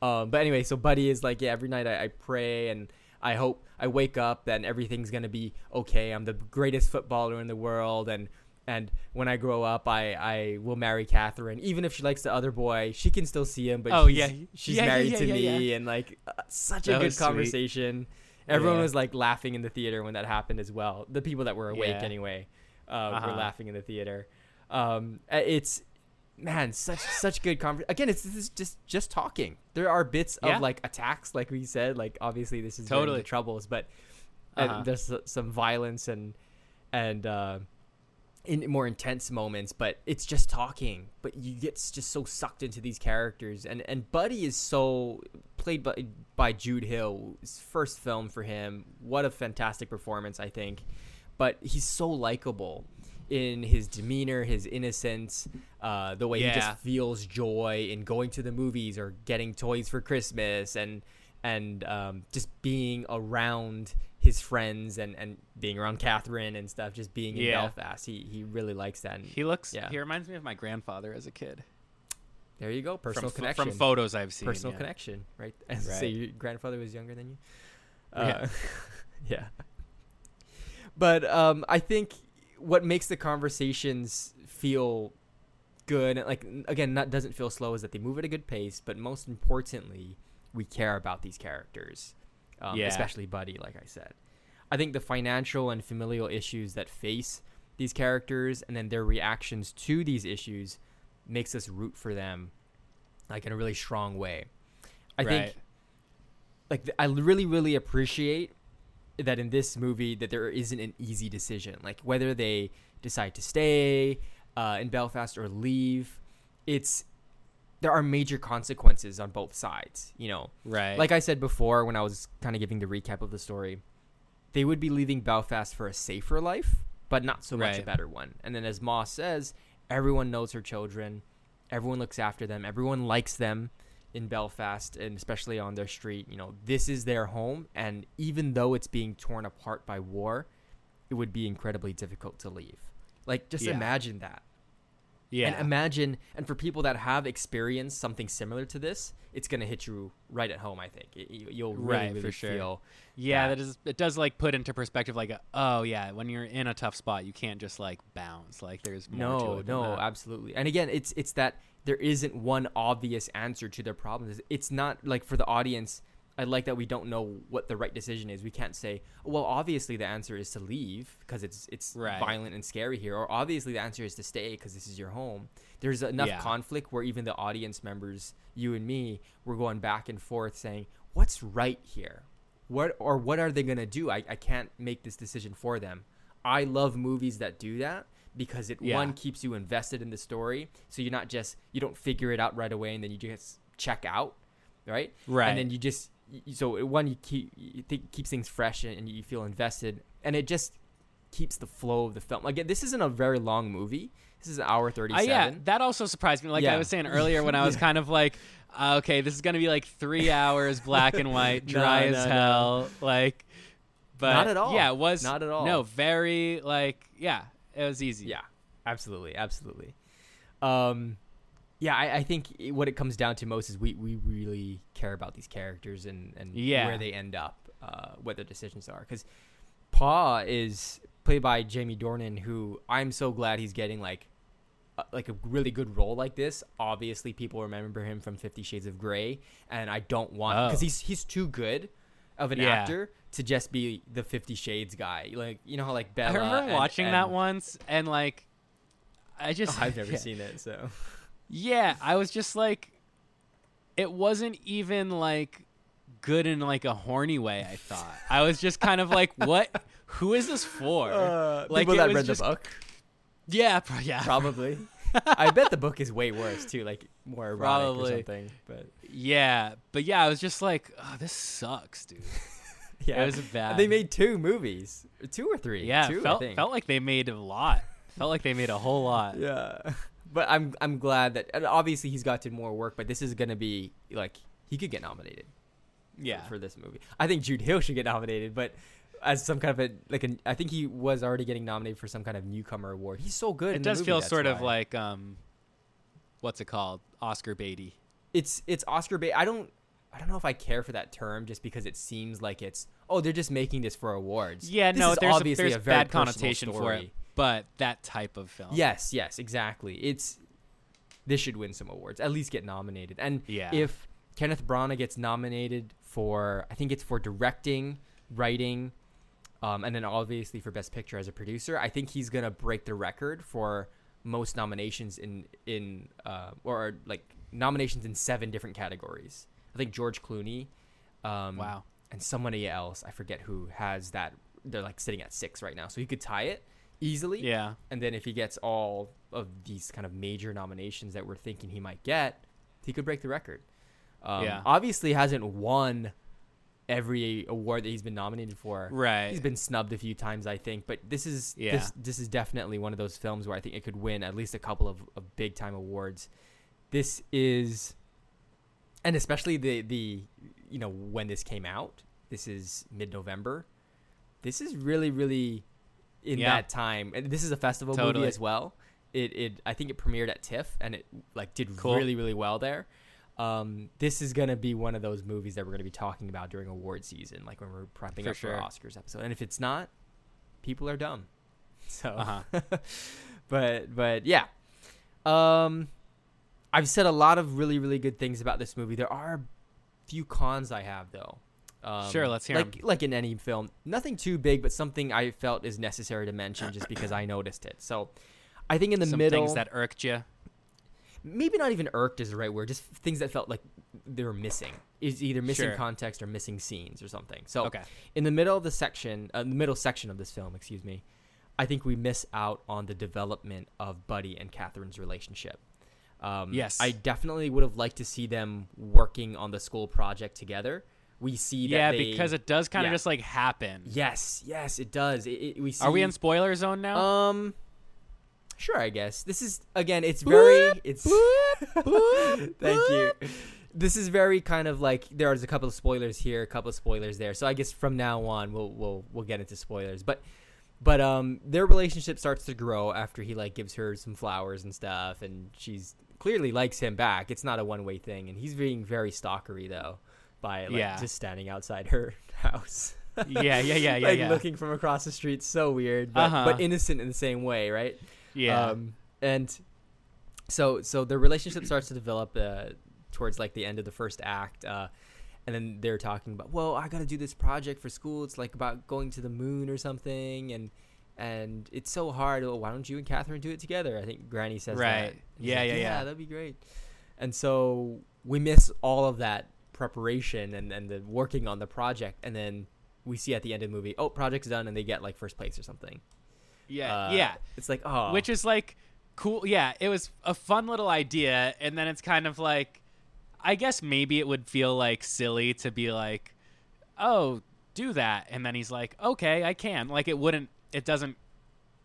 um but anyway so buddy is like yeah every night I, I pray and i hope i wake up and everything's gonna be okay i'm the greatest footballer in the world and and when I grow up, I, I will marry Catherine. Even if she likes the other boy, she can still see him. But Oh, she's, yeah. she's Yeah, married yeah, to yeah, me, yeah. and like uh, such That a good was sweet. conversation. Everyone was like laughing in the theater when that happened as well. The people that were awake anyway uh, were Uh-huh. laughing in the theater. Um, it's man, such such good conversation. Again, it's this is just just talking. There are bits Yeah. of like attacks, like we said. Like obviously this is Totally. the troubles, but and Uh-huh. there's some violence and and uh, in more intense moments. But it's just talking. But you get just so sucked into these characters, and and Buddy is so played by by Jude Hill. His first film for him. What a fantastic performance, I think. But he's so likable in his demeanor, his innocence, uh, the way he just feels joy in going to the movies or getting toys for Christmas, and and um, just being around his friends and, and being around Catherine and stuff. Just being in Yeah. Belfast, he he really likes that. And He looks. Yeah. He reminds me of my grandfather as a kid. there you go, personal from, connection. from photos I've seen. personal yeah. connection, right? [LAUGHS] As Right. say your grandfather was younger than you. Yeah. Uh, [LAUGHS] yeah. But um, I think what makes the conversations feel good, and like again, not doesn't feel slow, is that they move at a good pace. But most importantly, we care about these characters, um, Yeah. especially Buddy. Like I said, I think the financial and familial issues that face these characters, and then their reactions to these issues, makes us root for them, like in a really strong way. I think Right. like th- I really really appreciate that in this movie that there isn't an easy decision. Like whether they decide to stay uh, in Belfast or leave it's there are major consequences on both sides you know? Right. like I said before when I was kind of giving the recap of the story they would be leaving Belfast for a safer life but not so much a better one. And then as Moss says everyone knows her children everyone looks after them everyone likes them in Belfast and especially on their street, you know, this is their home and even though it's being torn apart by war, it would be incredibly difficult to leave. Like just Yeah. imagine that. yeah. And imagine and for people that have experienced something similar to this, it's going to hit you right at home, I think. It, you'll really, Right, really for sure. feel yeah, that- that is. It does like put into perspective, like, oh yeah, when you're in a tough spot, you can't just like bounce. Like, there's more to No, it no, that. absolutely. And again, it's it's that there isn't one obvious answer to their problems. It's not like for the audience. I like that we don't know what the right decision is. We can't say, well, obviously the answer is to leave because it's it's Right. violent and scary here, or obviously the answer is to stay because this is your home. There's enough Yeah. conflict where even the audience members, you and me, we're going back and forth saying, what's right here? What or what are they gonna do? I, I can't make this decision for them. I love movies that do that because it Yeah. one keeps you invested in the story, so you're not just you don't figure it out right away and then you just check out, right? Right. And then you just so it- one you keep you think keeps things fresh and you feel invested, and it just keeps the flow of the film. Again, this isn't a very long movie. This is an hour Uh, thirty-seven. yeah, that also surprised me. Like Yeah. I was saying earlier, when I was Yeah. [LAUGHS] kind of like, uh, okay, this is gonna be like three hours, black and white, [LAUGHS] dry no, as no. hell. Like, but Not at all. Yeah, it was Not at all. No, very like, yeah, it was easy. Yeah, absolutely, absolutely. Um, yeah, I, I think i- what it comes down to most is we, we really care about these characters and, and Yeah. where they end up, uh, what their decisions are. Because Pa is played by Jamie Dornan, who I'm so glad he's getting like uh, like a really good role like this. Obviously, people remember him from Fifty Shades of Grey, and I don't want because Oh. he's he's too good of an Yeah. actor to just be the Fifty Shades guy. Like you know how like Bella. I remember and- watching that once, and like, I [LAUGHS] just I've never yeah. [LAUGHS] seen it, so Yeah, I was just like, it wasn't even like good in like a horny way. I thought I was just kind of like, what? [LAUGHS] Who is this for? Uh, Like, people that read just- the book, yeah, pro- yeah, probably. I bet the book is way worse too, like more erotic Probably. or something. But yeah, but yeah, I was just like, oh, this sucks, dude. [LAUGHS] yeah, It was bad. They made two movies, two or three. yeah, two, felt felt like they made a lot. felt like they made a whole lot. [LAUGHS] Yeah, but I'm I'm glad that and obviously he's got to more work, but this is gonna be like he could get nominated. Yeah. for, this movie, I think Jude Hill should get nominated, but as some kind of a like an I think he was already getting nominated for some kind of newcomer award. He's so good. It in the does movie, feel sort of like um, what's it called? Oscar Beatty. it's it's Oscar bait. I don't I don't know if I care for that term just because it seems like it's oh they're just making this for awards. Yeah, This no, there's a, obviously there's a very bad connotation for story. it, but that type of film. Yes, yes, exactly. It's this should win some awards, at least get nominated. And Yeah. if Kenneth Branagh gets nominated for, I think it's for directing, writing, um, and then obviously for Best Picture as a producer, I think he's gonna break the record for most nominations in in uh, or like nominations in seven different categories. I think George Clooney, um, Wow. and somebody else, I forget who, has that. They're like sitting at six right now, so he could tie it easily. Yeah. And then if he gets all of these kind of major nominations that we're thinking he might get, he could break the record. Um, Yeah. Obviously, hasn't won every award that he's been nominated for. Right. He's been snubbed a few times, I think. But this is Yeah. this this is definitely one of those films where I think it could win at least a couple of, of big time awards. This is, and especially the the you know when this came out. This is mid November. This is really really in Yeah. that time, and this is a festival Totally. movie as well. It it I think it premiered at TIFF and it like did Cool. really really well there. Um, this is gonna be one of those movies that we're gonna be talking about during award season, like when we're prepping For up sure. for Oscars episode. And if it's not, people are dumb. [LAUGHS] So, Uh-huh. [LAUGHS] but but yeah, um, I've said a lot of really really good things about this movie. There are a few cons I have though. Um, Sure, let's hear like like in any film, nothing too big, but something I felt is necessary to mention just because I noticed it. So, I think in the middle Some middle, things that irked you. Maybe not even irked is the right word. Just things that felt like they were missing. Is either missing Sure. context or missing scenes or something. So Okay. in the middle of the section, uh, the middle section of this film, excuse me, I think we miss out on the development of Buddy and Catherine's relationship. Um, Yes. I definitely would have liked to see them working on the school project together. We see that Yeah, they- because it does kind of just like happen. yes, yes, it does. It, it- we see, Are we in spoiler zone now? Um, sure, I guess this is again. It's very. It's. [LAUGHS] Thank you. This is very kind of like there's a couple of spoilers here, a couple of spoilers there. So I guess from now on we'll we'll we'll get into spoilers. But but um their relationship starts to grow after he like gives her some flowers and stuff and she's clearly likes him back. It's not a one way thing and he's being very stalkery though by like Yeah. just standing outside her [LAUGHS] house. yeah, yeah, yeah, [LAUGHS] yeah, like yeah. looking from across the street so weird but, Uh-huh. but innocent in the same way, right? Yeah. Um, and so so the relationship starts to develop uh, towards like the end of the first act. Uh, and then they're talking about, well, I got to do this project for school. It's like about going to the moon or something, and and it's so hard. Well, why don't you and Catherine do it together? I think Granny says that. Right. Yeah, like, yeah, yeah. That'd be great. And so we miss all of that preparation and and the working on the project, and then we see at the end of the movie, oh, project's done, and they get like first place or something. Yeah, Uh, yeah. It's like, oh, Which is like cool. Yeah, it was a fun little idea, and then it's kind of like, I guess maybe it would feel like silly to be like, oh, do that, and then he's like, okay, I can. Like it wouldn't. It doesn't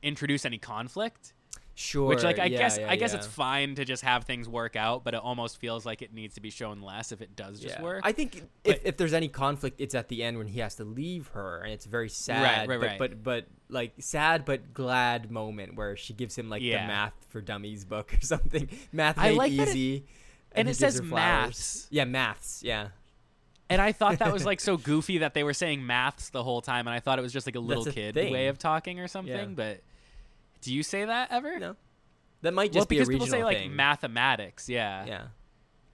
introduce any conflict. Sure. Which like I yeah, guess yeah, I guess yeah. it's fine to just have things work out, but it almost feels like it needs to be shown less if it does just Yeah. work. I think But- if, if there's any conflict, it's at the end when he has to leave her, and it's very sad. right, but, right. But but like sad but glad moment where she gives him like the math for dummies book [LAUGHS] or something. Math I made like that it- easy. and it says maths. Yeah, maths. Yeah. And I thought that was [LAUGHS] like so goofy that they were saying maths the whole time, and I thought it was just like a little kid thing. way of talking or something. But do you say that ever? No. That might well, just be a because people say like mathematics, yeah. Yeah.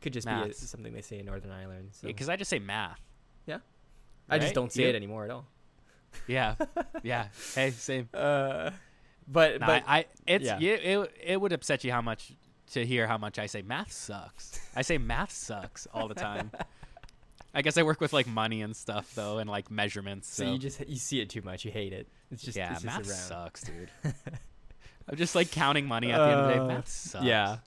Could just be a, something they say in Northern Ireland. So. Because I just say math. Yeah. I just don't say You? it anymore at all. Yeah, [LAUGHS] yeah. Hey, same. Uh, but but I, it's yeah. you, it it would upset you how much to hear how much I say math sucks. I say math sucks all the time. I guess I work with like money and stuff though, and like measurements. so, So, you just you see it too much. You hate it. It's just yeah, it's just math around. sucks, dude. [LAUGHS] I'm just like counting money at the end of the day. Uh, That sucks. Yeah.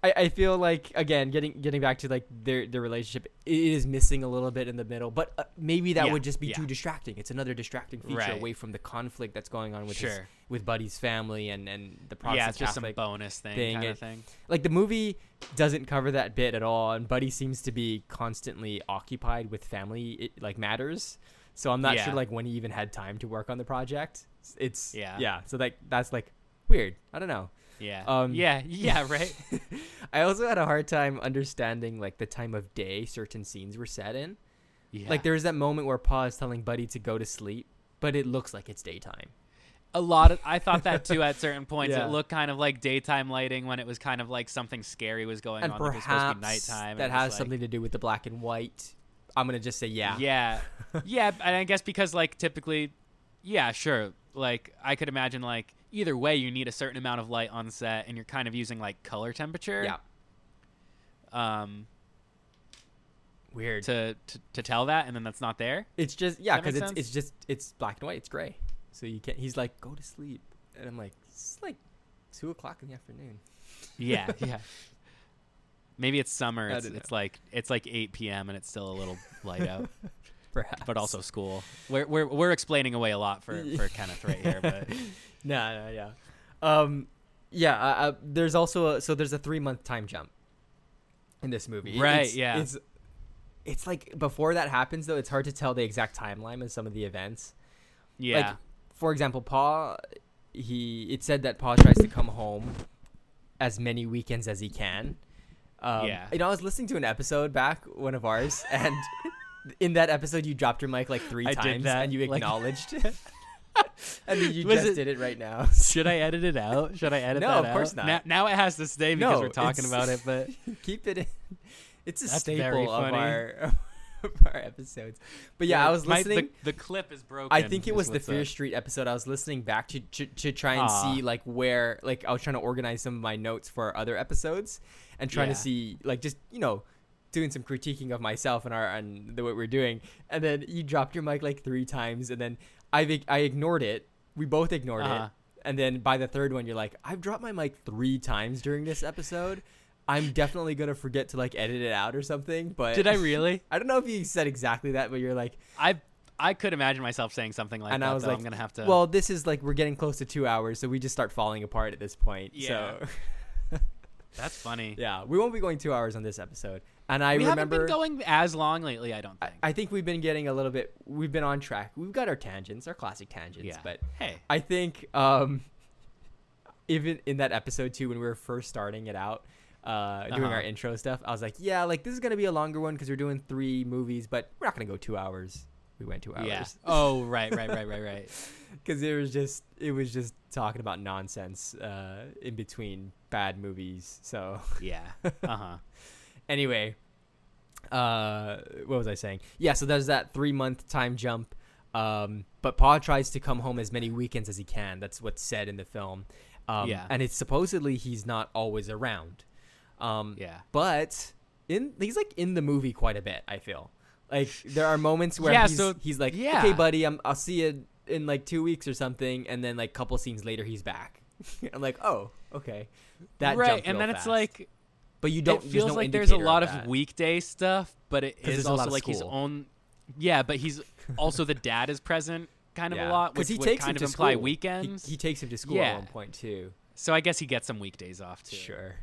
I, I feel like again getting getting back to like their their relationship it is missing a little bit in the middle but uh, maybe that Yeah, would just be yeah. too distracting it's another distracting feature Right. away from the conflict that's going on with his, Sure. with Buddy's family and and the Protestant yeah, it's just Catholic some bonus thing, thing, kind it- of thing. like the movie doesn't cover that bit at all and Buddy seems to be constantly occupied with family i- like matters so I'm not Yeah. sure like when he even had time to work on the project it's Yeah. yeah so like that's like weird I don't know Yeah. Um, yeah. [LAUGHS] Yeah. Right. [LAUGHS] I also had a hard time understanding like the time of day certain scenes were set in. Yeah. Like there was that moment where Pa is telling Buddy to go to sleep, but it looks like it's daytime. a lot of I thought that too at certain [LAUGHS] points. Yeah. It looked kind of like daytime lighting when it was kind of like something scary was going and on. like it was supposed to be perhaps nighttime. that has like- something to do with the black and white. I'm gonna just say yeah. Yeah. yeah, and I guess because like typically, yeah, sure. Like I could imagine like either way you need a certain amount of light on set, and you're kind of using like color temperature. Yeah. Um. Weird. To, to to tell that, and then that's not there. it's just yeah, because it's sense? it's just it's black and white. It's gray, so you can't. He's like, go to sleep, and I'm like, it's like two o'clock in the afternoon. Yeah. [LAUGHS] yeah. Maybe it's summer. It's, it's like it's like 8 p.m. and it's still a little light out, [LAUGHS] [LAUGHS] Perhaps, but also school. We're we're we're explaining away a lot for [LAUGHS] for Kenneth right here, but [LAUGHS] no, no, yeah, um, yeah. Uh, uh, there's also a, so there's a three month time jump in this movie. Right, it's- yeah. It's it's like before that happens though. It's hard to tell the exact timeline of some of the events. yeah. Like for example, Paul. He it said that Paul tries to come home as many weekends as he can. Um, Yeah. You know, I was listening to an episode back, one of ours, and in that episode, you dropped your mic like three I times, and you like- acknowledged. [LAUGHS] [LAUGHS] and then you Was just it- did it right now. Should I edit it out? Should I edit No, that out? No, of course not. Now, now it has to stay because No, we're talking about it, but [LAUGHS] Keep it in. It's a That's staple of our of our episodes. But yeah, I was My- listening. the, the clip is broken. I think it was the Fear up. Street episode. I was listening back to, to to try and Aw. see like where like I was trying to organize some of my notes for other episodes and trying Yeah. to see like just you know doing some critiquing of myself and our and the what we're doing. And then you dropped your mic like three times, and then I I ignored it. We both ignored Uh-huh. it. And then by the third one, you're like, I've dropped my mic three times during this episode. I'm definitely gonna forget to like edit it out or something. But Did I really? [LAUGHS] I don't know if you said exactly that, but you're like, I I could imagine myself saying something like and that. I was though. like, I'm gonna have to. Well, this is like we're getting close to two hours, so we just start falling apart at this point. Yeah. So [LAUGHS] that's funny. yeah, we won't be going two hours on this episode. And I we remember, haven't been going as long lately. I don't think. I think we've been getting a little bit. We've been on track. We've got our tangents, our classic tangents. yeah. But hey, I think um, even in that episode too, when we were first starting it out. Uh, doing Uh-huh. our intro stuff, I was like, "Yeah, like this is gonna be a longer one because we're doing three movies, but we're not gonna go two hours." We went two hours. yeah. Oh, [LAUGHS] right, right, right, right, right. [LAUGHS] because it was just it was just talking about nonsense uh, in between bad movies. So Yeah. [LAUGHS] Uh huh. Anyway, uh, what was I saying? Yeah, so there's that three month time jump. Um, but Paul tries to come home as many weekends as he can. That's what's said in the film. Um, Yeah. and it's supposedly he's not always around. Um, Yeah. but in he's like in the movie quite a bit. I feel like there are moments where Yeah, he's, so- he's like, yeah. "Okay, buddy, I'm, I'll see you in like two weeks or something," and then like couple scenes later, he's back. [LAUGHS] I'm like, "Oh, okay." That right, and then it's like but you don't. it feels no like there's a lot of that. weekday stuff, but it is there's a lot also like his own. Yeah, but he's [LAUGHS] also the dad is present kind of a lot, which he takes kind him of to imply school. Weekends. He, takes him to school Yeah. at one point too. so I guess he gets some weekdays off too. Sure,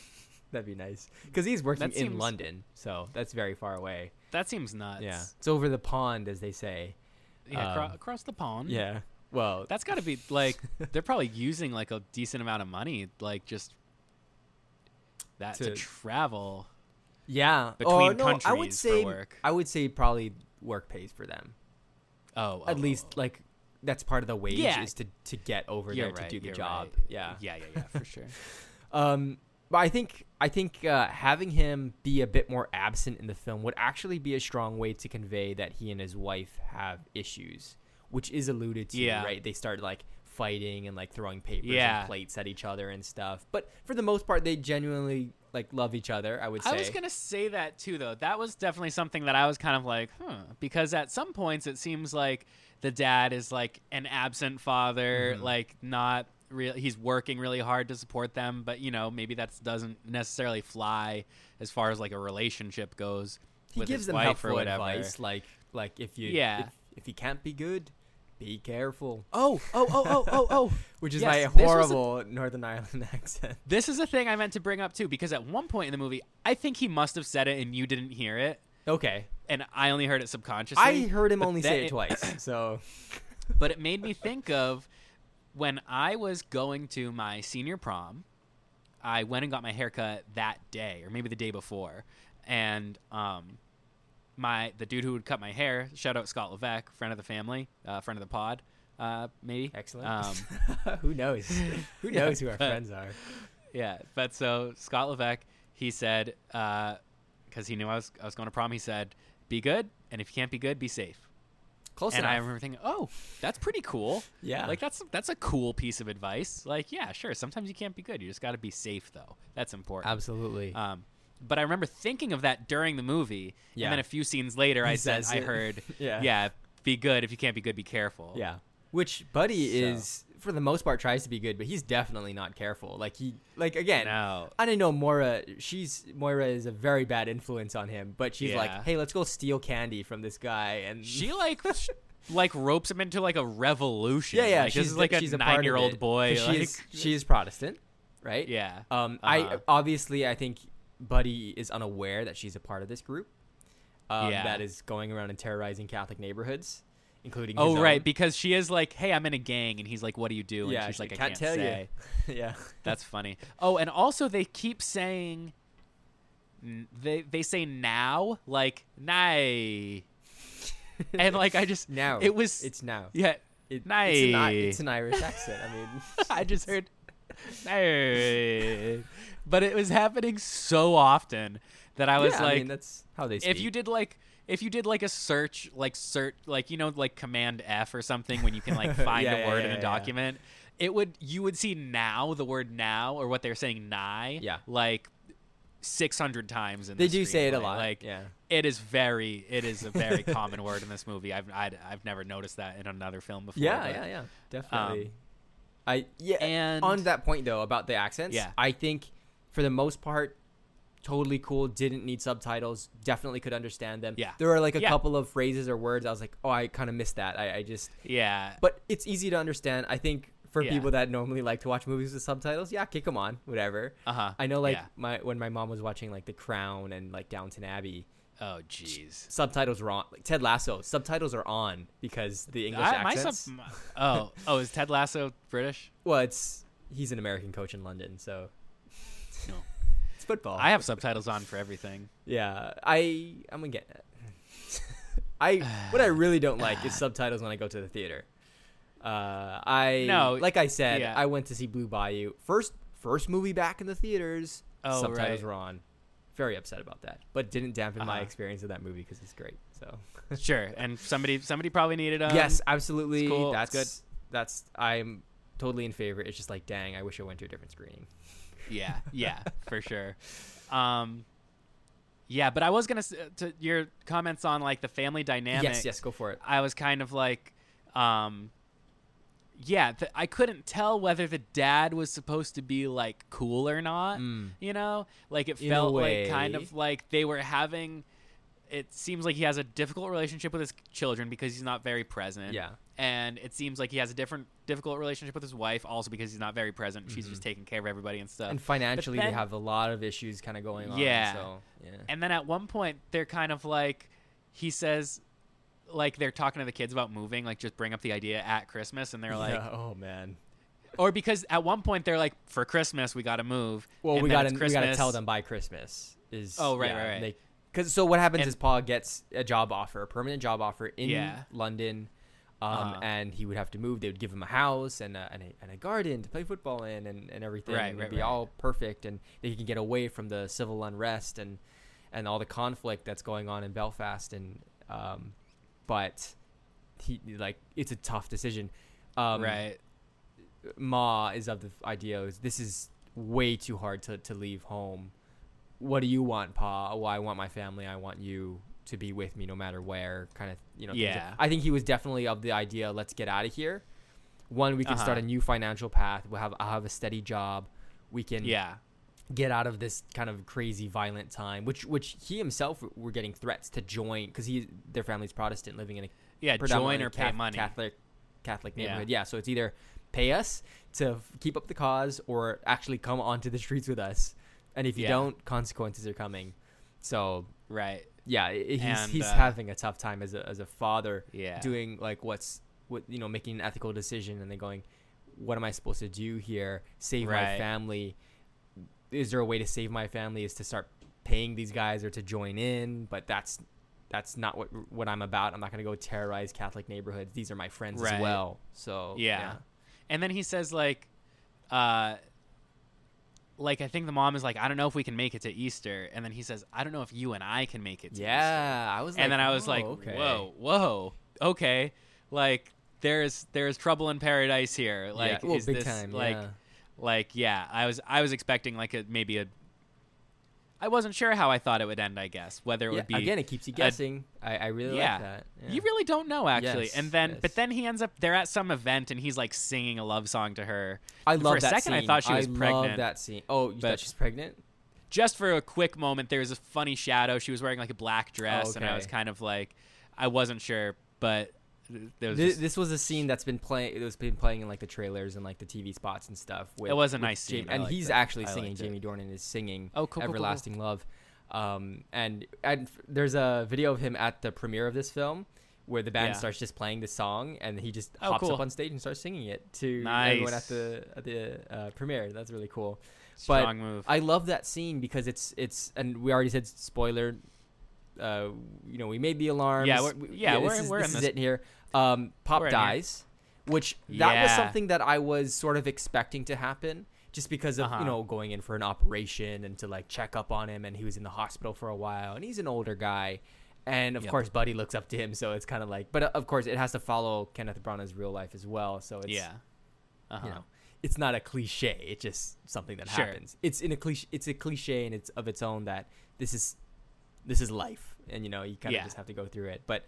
[LAUGHS] that'd be nice because he's working That in seems- London, so that's very far away. That seems nuts. Yeah, it's over the pond, as they say. Yeah, Um, across the pond. Yeah. Well, That's got to be like [LAUGHS] they're probably using like a decent amount of money, like just that to, To- travel. yeah. between oh, no, I would countries for say work. I would say probably work pays for them. Oh, At oh, least oh, like that's part of the wage Yeah. is to to get over You're there right, to do the job. right. Yeah. yeah, yeah, yeah, for sure. [LAUGHS] Um, but I think I think uh, having him be a bit more absent in the film would actually be a strong way to convey that he and his wife have issues, which is alluded to. Yeah. Right? They start like fighting and like throwing papers Yeah. and plates at each other and stuff. But for the most part, they genuinely like love each other. I would say. I was gonna say that too, though. That was definitely something that I was kind of like, huh, because at some points it seems like the dad is like an absent father, Mhm. like not real. He's working really hard to support them, but you know maybe that doesn't necessarily fly as far as like a relationship goes. He with gives his them wife helpful advice, like like if you Yeah. if, if you can't be good, be careful. Oh, oh, oh, oh, oh, oh. [LAUGHS] Which is Yes, my was a- horrible Northern Ireland [LAUGHS] accent. This is a thing I meant to bring up too, because at one point in the movie, I think he must have said it and you didn't hear it, Okay, and I only heard it subconsciously. I heard him only say it twice, [COUGHS] so but it made me think of when I was going to my senior prom. I went and got my haircut that day, or maybe the day before, and um, my the dude who would cut my hair, shout out Scott Levesque, friend of the family, uh, friend of the pod, uh, maybe. excellent. Um, [LAUGHS] who knows? [LAUGHS] Who Yeah, knows who our but- friends are? Yeah, but so Scott Levesque, he said, uh, because he knew I was I was going to prom, he said, "Be good, and if you can't be good, be safe." Close and I remember thinking, "Oh, that's pretty cool." yeah, Like that's that's a cool piece of advice. Like, yeah, sure. Sometimes you can't be good. You just got to be safe, though. That's important. absolutely. Um, but I remember thinking of that during the movie, Yeah. and then a few scenes later, He I said, I heard, [LAUGHS] yeah, yeah, be good. If you can't be good, be careful. yeah. Which Buddy So- is, for the most part, tries to be good, but he's definitely not careful. Like he, like again, No. I didn't know Moira. She's Moira is a very bad influence on him, but she's Yeah. like, "Hey, let's go steal candy from this guy." And She like like ropes him into like a revolution. yeah, yeah, Like, she's like she's a of nine year old boy. Like, She is, [LAUGHS] she is Protestant, right? yeah. Um, Uh-huh. I obviously I think Buddy is unaware that she's a part of this group. Um, Yeah. that is going around and terrorizing Catholic neighborhoods, including. Oh right, because she is like, "Hey, I'm in a gang," and he's like, "What do you do?" And Yeah, she's like, "I "Can't tell you." [LAUGHS] yeah. That's [LAUGHS] funny. Oh, and also they keep saying they they say now like nay, [LAUGHS] and like I just Now it was It's now. yeah It, It's an, it's an Irish accent. I mean, I just heard nay, but it was happening so often that I was yeah, like, I mean, that's how they speak. if you did like if you did like a search like search like you know like command f or something when you can like [LAUGHS] find Yeah, a word yeah, in a document it would you would see now the word now or what they're saying nigh Yeah. like 600 times in they the do say it a lot. like yeah. it is very it is a very [LAUGHS] common word in this movie I've, I'd, I've never noticed that in another film before Yeah, but- yeah, yeah, um, definitely. I yeah. and on that point though about the accents, Yeah. I think for the most part, totally cool. Didn't need subtitles. Definitely could understand them. Yeah. there were like a Yeah. couple of phrases or words I was like, oh, I kind of missed that. I, I just, yeah but it's easy to understand. I think for Yeah. people that normally like to watch movies with subtitles, yeah, kick them on, whatever. uh-huh I know like Yeah. my when my mom was watching like The Crown and like Downton Abbey, oh jeez subtitles were on. Like Ted Lasso, subtitles are on because the English I- my accents. sub- [LAUGHS] oh oh is ted lasso british well, it's he's an American coach in London, so No. it's football. i have subtitles on for everything Yeah, I I'm gonna get it. [LAUGHS] I what I really don't like is [SIGHS] subtitles when I go to the theater. Uh, I No, like I said, yeah. I went to see Blue Bayou first first movie back in the theaters. Oh, subtitles right. were on. Very upset about that, but didn't dampen my Uh-huh. experience of that movie because it's great. So [LAUGHS] sure and somebody somebody probably needed um, yes, absolutely. cool, That's good. That's I'm totally in favor. It's just like, dang, I wish I went to a different screening. Yeah yeah for sure um yeah but i was gonna to your comments on like the family dynamic Yes, yes, go for it. i was kind of like um yeah th- i couldn't tell whether the dad was supposed to be like cool or not Mm. you know like it In felt like kind of like they were having it seems like he has a difficult relationship with his children because he's not very present Yeah. and it seems like he has a different difficult relationship with his wife also because he's not very present she's just taking care of everybody and stuff Mm-hmm. And financially, then- they have a lot of issues kind of going on. Yeah. So yeah. and then at one point they're kind of like he says like they're talking to the kids about moving like just bring up the idea at christmas and they're [LAUGHS] like Yeah, oh man. or because at one point they're like for christmas we gotta move Well, and we gotta we gotta tell them by Christmas is. Oh, right, yeah, right, right. They, Cause so what happens And- is Paul gets a job offer, a permanent job offer in Yeah. London, um, Uh-huh. and he would have to move. They would give him a house and a, and a, and a garden to play football in, and, and everything. Right, It would right, be right. all perfect, and they can get away from the civil unrest and and all the conflict that's going on in Belfast. And um, but he like it's a tough decision. Um, right Ma is of the idea is this is way too hard to, to leave home. What do you want, Pa? Well, I want my family. I want you to be with me no matter where. Kind of, you know. things like- Yeah. I think he was definitely of the idea. Let's get out of here. one we can start a Uh-huh. new financial path. We'll have I'll have a steady job. We can Yeah. get out of this kind of crazy violent time, which which he himself were getting threats to join because he their family's Protestant, living in a Yeah. Join or pay Cath- money. Catholic Catholic Yeah. neighborhood. Yeah. so it's either pay us to f- keep up the cause or actually come onto the streets with us, and if you Yeah. don't, consequences are coming. So Right. yeah, he's And, he's uh, having a tough time as a as a father Yeah. doing like what's what you know making an ethical decision and then going what am i supposed to do here save my family is there a way to save my family is to start paying these guys or to join in but that's that's not what what i'm about i'm not going to go terrorize catholic neighborhoods these are my friends as well so Yeah. And then he says like, uh, like I think the mom is like, I don't know if we can make it to Easter, and then he says, I don't know if you and I can make it. to Easter." yeah i was like, and then I was oh, like, okay. whoa, whoa, okay, like there's there's trouble in paradise here. Like, yeah. well, is big this time like yeah. like yeah? I was I was expecting like a maybe a. I wasn't sure how I thought it would end. I guess whether it Yeah, would be again it keeps you guessing I, I really Yeah. like that yeah. You really don't know actually. Yes, and then yes. but then he ends up they're at some event and he's like singing a love song to her. I for love a that second, I thought she was love pregnant. that scene. Oh, you thought she's pregnant? Just for a quick moment there was a funny shadow. She was wearing like a black dress and I was kind of like I wasn't sure, but This, this was a scene that's been playing. It was been playing in like the trailers and like the TV spots and stuff. With, It was a nice scene. Jamie- and he's actually I singing. Jamie Dornan is singing Oh, cool, cool, cool, cool. "Everlasting Love," um, and and there's a video of him at the premiere of this film where the band Yeah. starts just playing the song and he just Oh, hops up on stage and starts singing it to everyone at the at the uh, premiere. That's really cool. strong move. I love that scene because it's it's and we already said spoiler. Uh, you know, we made the alarms. Yeah, we're- We- yeah, this we're- is, we're this in is this. it here. Um, Pop We're dies, which that was something that I was sort of expecting to happen, just because of Uh-huh. you know going in for an operation and to like check up on him, and he was in the hospital for a while, and he's an older guy. And of Yep. course, Buddy looks up to him, so it's kind of like. But uh, of course, it has to follow Kenneth Branagh's real life as well. So it's yeah. Uh-huh. you know, it's not a cliche. It's just something that Sure. happens. It's in a cliche. It's a cliche, and it's of its own that this is this is life, and you know you kind of Yeah. just have to go through it. But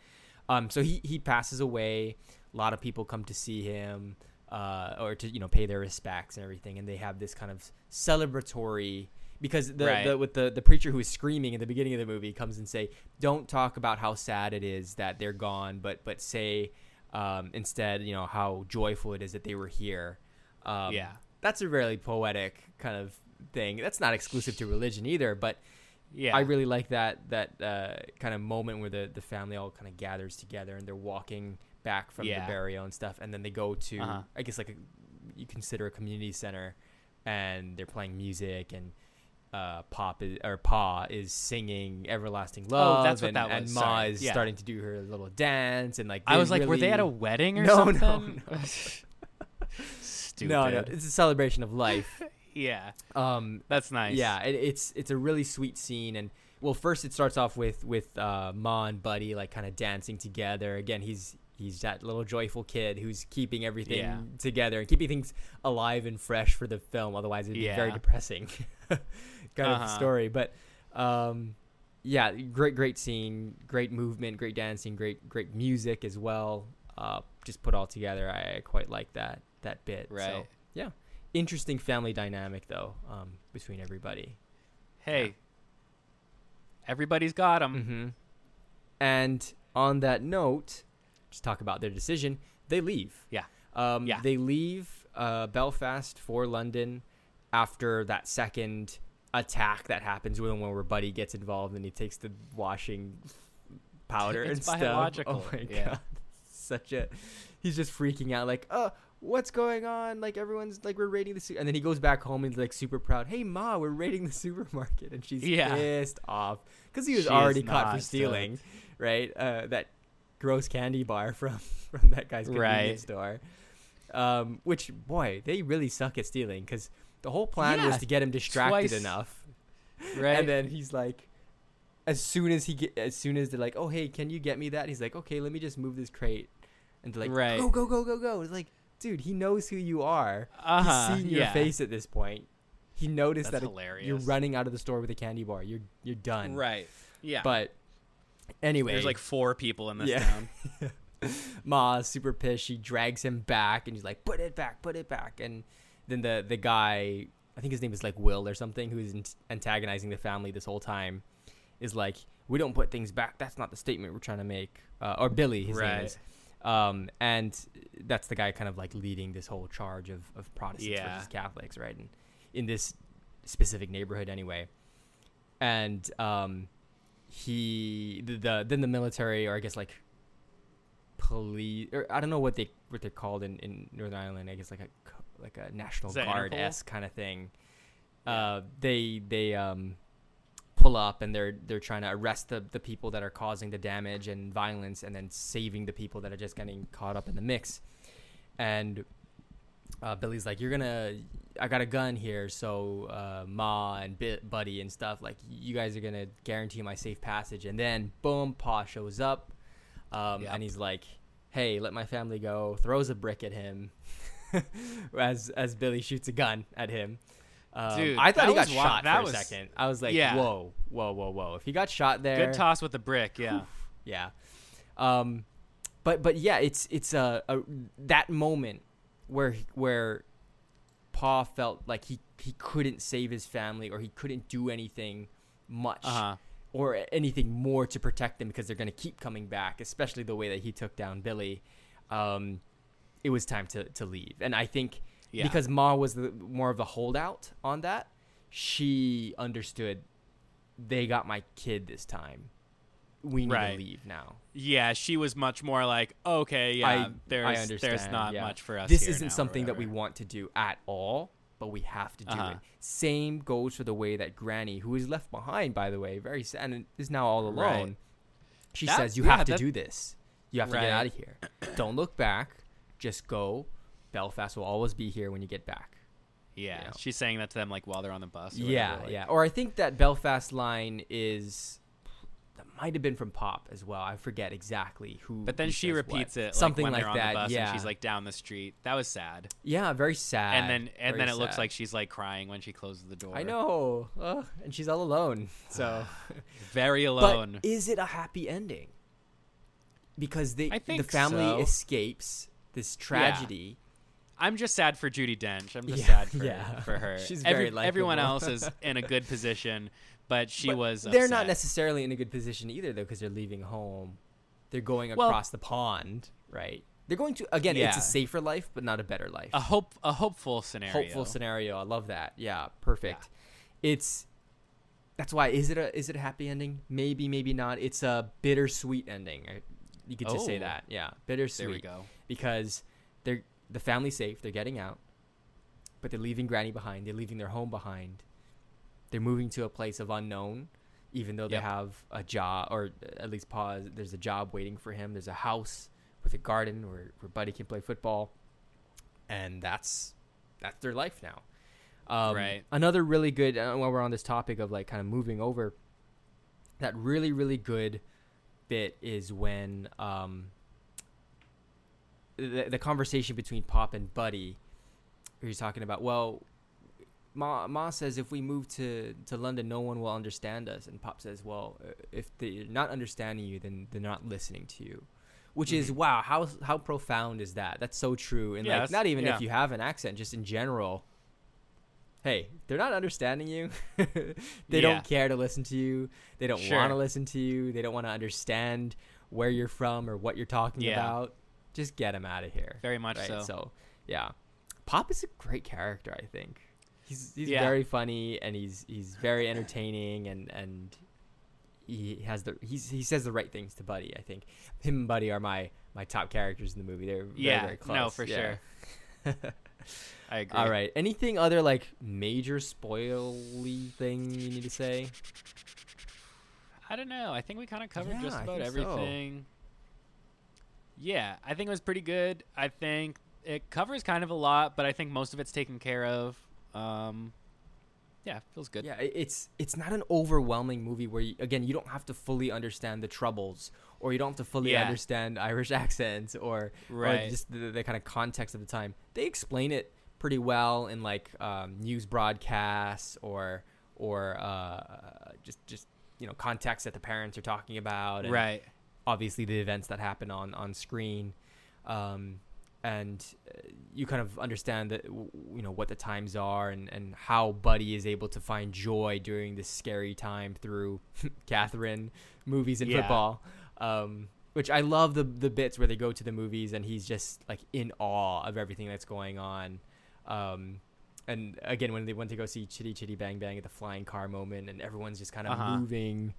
um, so he he passes away. A lot of people come to see him, uh, or to you know pay their respects and everything, and they have this kind of celebratory. Because the, Right. the with the, the preacher who is screaming in the beginning of the movie comes and say, "Don't talk about how sad it is that they're gone, but but say um, instead, you know how joyful it is that they were here." Um, Yeah. that's a really poetic kind of thing. That's not exclusive to religion either, but Yeah. I really like that that uh, kind of moment where the the family all kind of gathers together and they're walking back from Yeah. the burial and stuff, and then they go to Uh-huh. I guess like a, you consider a community center, and they're playing music and. Uh, Pop is, or Pa is singing "Everlasting Love," Oh, that's what and, that and was. Ma Sorry. is Yeah. starting to do her little dance, and like I was like, were they at a wedding or [LAUGHS] No, no, something? no. Stupid. [LAUGHS] No, no, it's a celebration of life. Yeah. Um, That's nice. Yeah, it, it's it's a really sweet scene, and well, first it starts off with with uh, Ma and Buddy like kind of dancing together. Again, he's he's that little joyful kid who's keeping everything Yeah. together and keeping things alive and fresh for the film. Otherwise, it'd be very depressing [LAUGHS] kind of Uh-huh. story. But um, yeah, great great scene, great movement, great dancing, great great music as well. Uh, just put all together. I, quite like that that bit. So, Right. yeah, interesting family dynamic though um, between everybody. Hey. Everybody's got them. Mm-hmm. And on that note, just talk about their decision. They leave. Yeah. Um, Yeah. They leave uh, Belfast for London after that second attack that happens when where Buddy gets involved and he takes the washing powder It's and stuff. Oh my Yeah. god, [LAUGHS] such a. He's just freaking out, like, uh, what's going on? Like everyone's like, we're raiding the, su-. and then he goes back home and he's like super proud. Hey ma, we're raiding the [LAUGHS] supermarket, and she's Yeah. pissed off because he was She already caught for stealing, right? Uh, that gross candy bar [LAUGHS] from from that guy's convenience Right. store. Um, which boy, they really suck at stealing because the whole plan was to get him distracted twice. enough, Right. and then he's like, as soon as he get, as soon as they're like, oh hey, can you get me that? He's like, okay, let me just move this crate, and they're like, Right. go go go go go. It's like, dude, he knows who you are. uh-huh. He's seen your yeah. face at this point. He noticed That's that hilarious. you're running out of the store with a candy bar. You're you're done. Right. Yeah. But anyway, There's like four people in this Yeah. town. [LAUGHS] Ma's super pissed. She drags him back, and he's like, "Put it back, put it back." And then the the guy, I think his name is like Will or something, who's antagonizing the family this whole time, is like, "We don't put things back. That's not the statement we're trying to make." Uh, or Billy, his name is. Um, and that's the guy kind of like leading this whole charge of, of Protestants Yeah. versus Catholics, right? And in this specific neighborhood, anyway. And um, he the, the then the military, or I guess like police, or I don't know what they what they're called in, in Northern Ireland. I guess like a like a National Guard s kind of thing. Uh, they they um pull up and they're they're trying to arrest the, the people that are causing the damage and violence and then saving the people that are just getting caught up in the mix. And uh, billy's like you're gonna i got a gun here so uh, ma and buddy and stuff like you guys are gonna guarantee my safe passage. And then boom pa shows up um, Yep. and he's like hey let my family go throws a brick at him [LAUGHS] as as billy shoots a gun at him um, Dude, I thought he got shot for was- a second. I was like, Yeah. whoa, whoa, whoa, whoa. If he got shot there, Good toss with the brick. Yeah. yeah. Um, but but yeah, it's it's a, a that moment where where Paul felt like he he couldn't save his family or he couldn't do anything much Uh huh. or anything more to protect them because they're going to keep coming back, especially the way that he took down Billy. Um, it was time to, to leave. And I think Yeah. because Ma was the, more of a holdout on that, she understood they got my kid this time. We need Right. to leave now. Yeah, she was much more like, okay, yeah, I, there's I there's not yeah. much for us. This isn't something that we want to do at all, but we have to do Uh-huh. it. Same goes for the way that Granny, who is left behind, by the way, very sad and is now all alone. Right. She That- says, "You yeah, have to that- do this. You have to Right. get out of here. Don't look back. Just go. Belfast will always be here when you get back." Yeah, you know. she's saying that to them like while they're on the bus. Or Yeah, whatever, like- yeah. Or I think that Belfast line is that might have been from Pop as well. I forget exactly who. But then she repeats what. it like, something when like they're on that. the bus yeah, and she's like down the street. That was sad. yeah, very sad. and then and very then it looks like she's like crying when she closes the door. I know, and she's all alone. [SIGHS] So, Very alone. but is it a happy ending? Because they, I the family so. escapes this tragedy. I'm just sad for Judi Dench. I'm just Yeah, sad for, yeah. for her. [LAUGHS] She's Every, very everyone else is [LAUGHS] in a good position, but she But was. They're not necessarily in a good position either, though, because they're leaving home. They're going Well- across the pond, right? They're going to again. It's a safer life, but not a better life. a hope a hopeful scenario. hopeful scenario. I love that. Yeah, perfect. It's that's why is it a is it a happy ending? Maybe, maybe not. It's a bittersweet ending. You could just say Oh. that. Yeah, bittersweet. There we go. Because they're the family's safe. They're getting out, but they're leaving Granny behind. They're leaving their home behind. They're moving to a place of unknown, even though they have a job, or at least pause. There's a job waiting for him. There's a house with a garden where, where Buddy can play football, and that's that's their life now. Um, Right. Another really good uh, while we're on this topic of like kind of moving over. That really really good bit is when um, the the conversation between Pop and Buddy, where he's talking about well. Ma, Ma says if we move to, to London, no one will understand us. And Pop says, well, uh, if they're not understanding you, then they're not listening to you. Which is Mhm. wow, how how profound is that? That's so true. And Yeah, like not even yeah. if you have an accent, just in general. Hey, they're not understanding you. [LAUGHS] they Yeah. don't care to listen to you. They don't Sure. want to listen to you. They don't want to understand where you're from or what you're talking about. Just get him out of here. Very much right? so. So, yeah. Pop is a great character, I think. He's he's Yeah. very funny and he's he's very entertaining and and he has the he's he says the right things to Buddy. I think him and Buddy are my my top characters in the movie. They're very, Yeah, very close. no, for yeah. [LAUGHS] I agree. All right. Anything other like major spoily thing you need to say? I don't know. I think we kind of covered Yeah, just about everything. so. Yeah, I think it was pretty good. I think it covers kind of a lot, but I think most of it's taken care of. Um, yeah, feels good. Yeah, it's it's not an overwhelming movie where you, again you don't have to fully understand the troubles or you don't have to fully Yeah. understand [LAUGHS] Irish accents or or Right. just the, the kind of context of the time. They explain it pretty well in like um, news broadcasts or or uh, just just you know context that the parents are talking about. And Right. Obviously the events that happen on on screen, um, and uh, you kind of understand that you know what the times are and and how Buddy is able to find joy during this scary time through [LAUGHS] Catherine movies and Yeah. football. Um, which I love the the bits where they go to the movies and he's just like in awe of everything that's going on. Um, and again, when they went to go see Chitty Chitty Bang Bang at the flying car moment, and everyone's just kind of Uh-huh. moving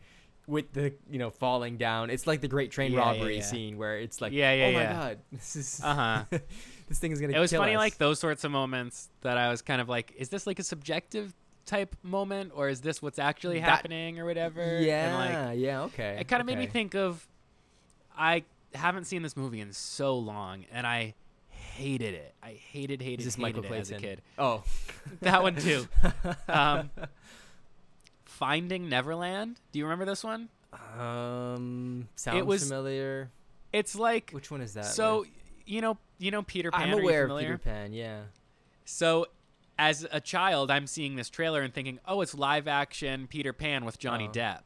with the you know falling down. It's like the Great Train Yeah, yeah, Robbery yeah. scene where it's like, Yeah, yeah, oh my god, [LAUGHS] this is Uh huh. [LAUGHS] this thing is gonna. it was funny us." like those sorts of moments that i was kind of like is this like a subjective type moment or is this what's actually That- happening or whatever Yeah, and like yeah, okay. it kind of made me think of i haven't seen this movie in so long and i hated it i hated hated hated Michael it as a kid Oh, that one too [LAUGHS] um, finding neverland do you remember this one um, sounds was- familiar. it's like Which one is that? so with? you know you know peter pan I'm aware of? Peter Pan. Yeah. So, as a child, I'm seeing this trailer and thinking, "Oh, it's live action Peter Pan with Johnny Oh. Depp."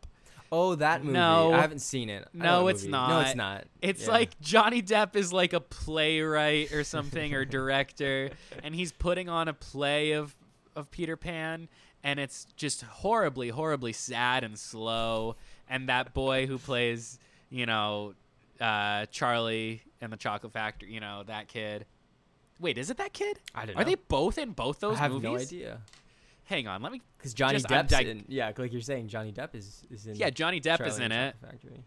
Oh, that movie. No. I haven't seen it. No, it's movie. not. No, it's not. It's Yeah. like Johnny Depp is like a playwright or [LAUGHS] something or director, and he's putting on a play of of Peter Pan, and it's just horribly, horribly sad and slow. And that boy who plays, you know, uh, Charlie and the Chocolate Factory, you know, that kid. Wait, is it that kid? I don't know. Are they both in both those movies? I have movies? no idea. Hang on, let me. Because Johnny Just- Depp's in. Yeah, like you're saying, Johnny Depp is is in. Yeah, Johnny Depp Charlie is in it. Factory.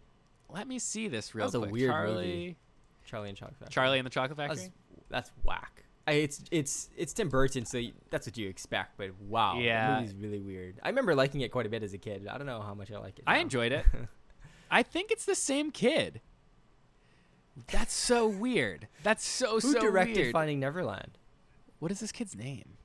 Let me see this real was a weird Charlie, movie. Charlie and Chocolate Factory. Charlie and the Chocolate That's, Factory. that's whack. I, it's it's it's Tim Burton, so that's what you expect. But wow, Yeah. the movie's really weird. I remember liking it quite a bit as a kid. I don't know how much I like it. I enjoyed it. [LAUGHS] I think it's the same kid. That's so weird. That's so Who so directed weird. Finding Neverland? what is this kid's name?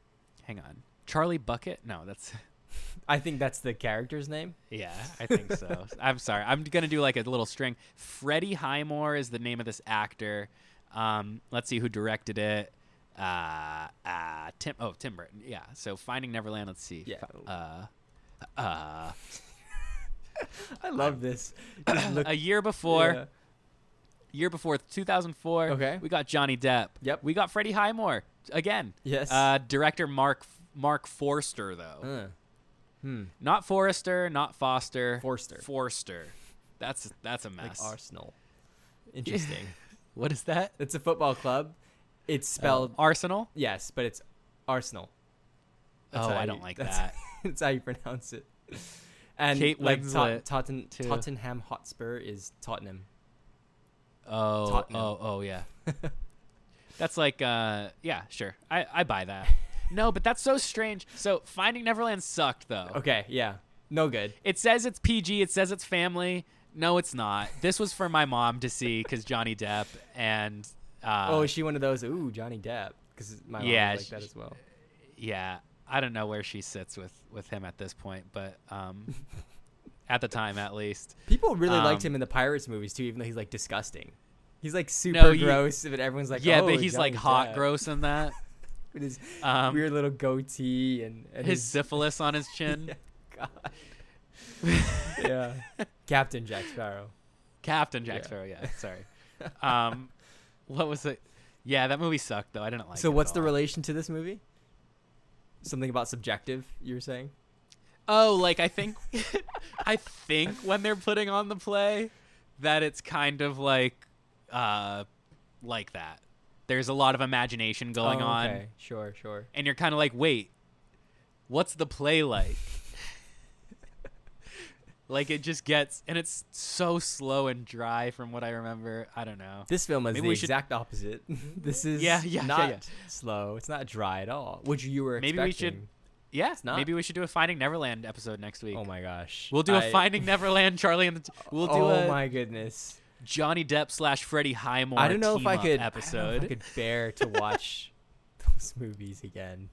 Hang on, Charlie Bucket? No, that's [LAUGHS] I think that's the character's name. yeah. I think so. [LAUGHS] I'm sorry. I'm gonna do like a little string. Freddie Highmore is the name of this actor. Um, let's see who directed it. Uh, uh, Tim. Oh, Tim Burton. Yeah. So Finding Neverland. Let's see. Yeah. Uh, uh, [LAUGHS] I love this. [COUGHS] Look- a year before. yeah. year before 2004 Okay. we got johnny depp Yep. we got freddie highmore again Yes. uh, director marc marc forster though Uh. Hmm. not forrester not foster Forster. forster that's that's a Like mess Arsenal. [LAUGHS] Interesting. what is that it's a football club. It's spelled Oh, arsenal yes, but it's Arsenal. oh i don't like that's- that [LAUGHS] That's how you pronounce it. And Kate like Tot- Totten- Tottenham Hotspur is Tottenham. oh Tottenham. oh oh yeah [LAUGHS] that's like uh yeah sure i i buy that [LAUGHS] no but that's so strange so finding neverland sucked though Okay, yeah. No good. It says it's PG. It says it's family. No, it's not. This was for my mom to see because Johnny Depp and uh, oh, is she one of those? Ooh, Johnny Depp. Because my Yeah, like that as well. yeah. I don't know where she sits with with him at this point, but um, [LAUGHS] at the time at least. People really liked Um, him in the Pirates movies too, even though he's like disgusting. He's like super No, you- gross, but everyone's like, yeah, oh, but he's like hot, Depp," gross in that. [LAUGHS] with his Um, weird little goatee and, and his [LAUGHS] syphilis on his chin. Yeah, God. yeah, Captain Jack Sparrow. Captain Jack Yeah. Sparrow. Yeah, sorry. Um, what was it? Yeah, that movie sucked though. I didn't like. so it at what's the relation to this movie? Something about subjective, you were saying? Oh, like I think [LAUGHS] I think when they're putting on the play that it's kind of like uh like that. There's a lot of imagination going Oh, on Okay, sure, sure. and you're kind of like, "Wait. What's the play like?" Like it just gets and it's so slow and dry from what I remember. I don't know. This film is Maybe the we should- exact opposite. [LAUGHS] this is Yeah, yeah, yeah, not yeah. slow. It's not dry at all. Which you were Maybe we should-. Yeah, not. maybe we should do a Finding Neverland episode next week. Oh my gosh. We'll do a I- Finding Neverland, Charlie and the. T- we'll do oh a my goodness. Johnny Depp slash Freddie Highmore. I don't know if I could I don't know episode. if I could bear to [LAUGHS] watch those movies again.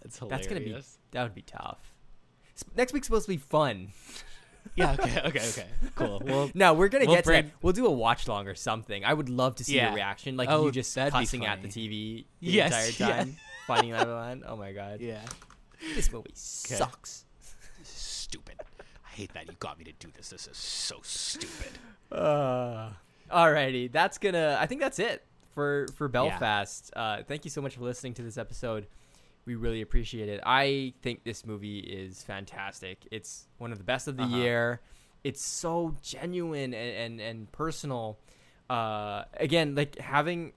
That's hilarious. That's gonna be that would be tough. Next week's supposed to be fun. Yeah. Okay. Okay. Okay. Cool. [LAUGHS] Well. No, we're gonna We'll get to that. We'll do a watch long or something. I would love to see Yeah. your reaction, like Oh, you just cussing at the. TV the Yes, entire [LAUGHS] yeah. time, finding Neverland. Oh my god, Yeah. this movie sucks. Stupid. I hate that you got me to do this. This is so stupid. Uh, alrighty, that's gonna. I think that's it for for Belfast. Uh, thank you so much for listening to this episode. We really appreciate it. I think this movie is fantastic. It's one of the best of the Uh-huh. year. It's so genuine and and, and personal. Uh, again, like having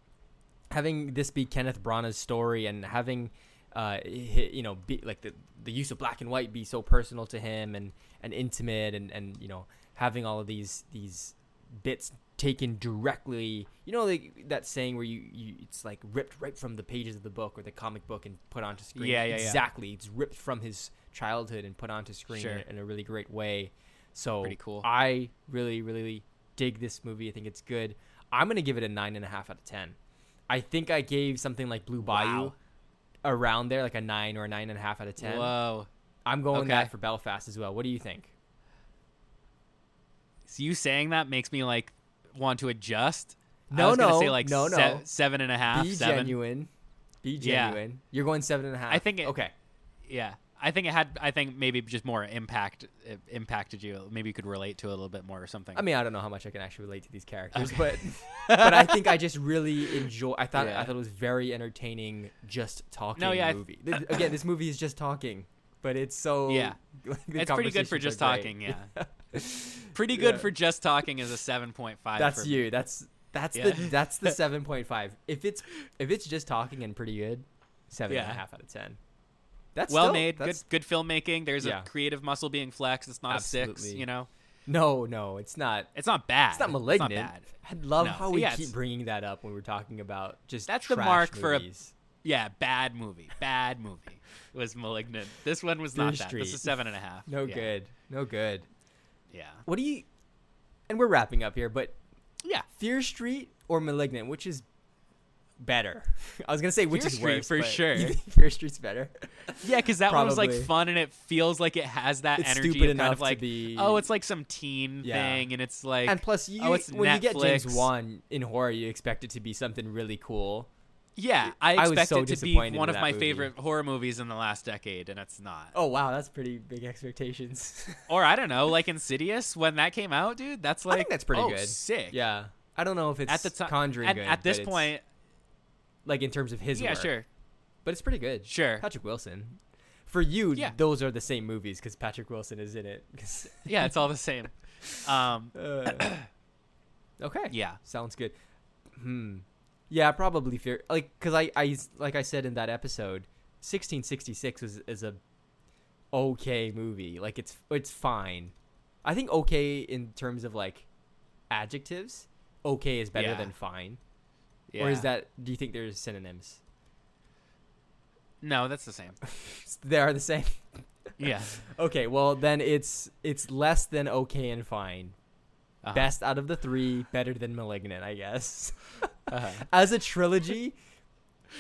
having this be Kenneth Branagh's story and having uh, you know, be like the the use of black and white be so personal to him and and intimate and and you know having all of these these bits taken directly you know like that saying where you, you it's like ripped right from the pages of the book or the comic book and put onto screen Yeah, yeah, yeah. exactly it's ripped from his childhood and put onto screen Sure. in, in a really great way so Pretty cool. i really really dig this movie i think it's good i'm gonna give it a nine and a half out of ten i think i gave something like blue bayou Wow. around there like a nine or a nine and a half out of ten Whoa. i'm going Okay. that for belfast as well what do you think So you saying that makes me like want to adjust. I No, no, say like no, se- no. seven and a half, be seven. genuine be Yeah. genuine you're going seven and a half I think it- okay Yeah, I think it had. I think maybe just more impact impacted you. Maybe you could relate to it a little bit more or something. I mean, I don't know how much I can actually relate to these characters, Okay. but [LAUGHS] but I think I just really enjoy. I thought Yeah. I thought it was very entertaining, just talking No, yeah, movie. Th- Again, this movie is just talking, but it's so Yeah. [LAUGHS] like, it's pretty good for just talking. Yeah, [LAUGHS] pretty good Yeah. for just talking is a seven point five. That's for you. That's that's Yeah. the that's the [LAUGHS] seven point five. If it's if it's just talking and pretty good, seven and a half out of ten. That's well still- made, good that's- good filmmaking. There's Yeah. a creative muscle being flexed. It's not a six. You know, No, no, it's not. it's not bad. It's not malignant. bad. I love No. how we Yeah, keep bringing that up when we're talking about just That's the mark for a- movies. Yeah, bad movie. Bad movie. It was malignant. This one was not that. This is seven and a half. No Yeah. good. No good. Yeah. What do you? And we're wrapping up here, but Yeah. Fear Street or Malignant, which is better? [LAUGHS] I was gonna say which Fear is Street, worse for sure. Fear Street's better. [LAUGHS] Yeah, because that one was like Probably. fun and it feels like it has that It's energy stupid of kind enough of like, to be. oh, it's like some teen Yeah. thing, and it's like, and plus, you oh, it's when you get James Netflix. Wan in horror, you expect it to be something really cool. Yeah, I I expect so it to be one of my movie. favorite horror movies in the last decade, and it's not. Oh wow, that's pretty big expectations. [LAUGHS] Or I don't know, like Insidious when that came out, dude. That's I like that's pretty oh, good. Sick. yeah, I don't know if it's At the time, Conjuring at, good at this point, like in terms of his yeah, work, sure, but it's pretty good. sure. Patrick Wilson. For you, Yeah. those are the same movies because Patrick Wilson is in it. [LAUGHS] Yeah, it's all the same. Um, Uh, [COUGHS] okay. yeah, Sounds good. Hmm. Yeah, probably fear like because I I like I said in that episode, 1666 is is a okay movie. Like it's it's fine. I think okay in terms of like adjectives. Okay is better Yeah. than fine. yeah. Or is that? Do you think there's synonyms? no? That's the same. [LAUGHS] They are the same. Yeah. [LAUGHS] Okay, well then it's it's less than okay and fine. Uh-huh. Best out of the three, better than Malignant, I guess. [LAUGHS] Uh-huh. [LAUGHS] as a trilogy,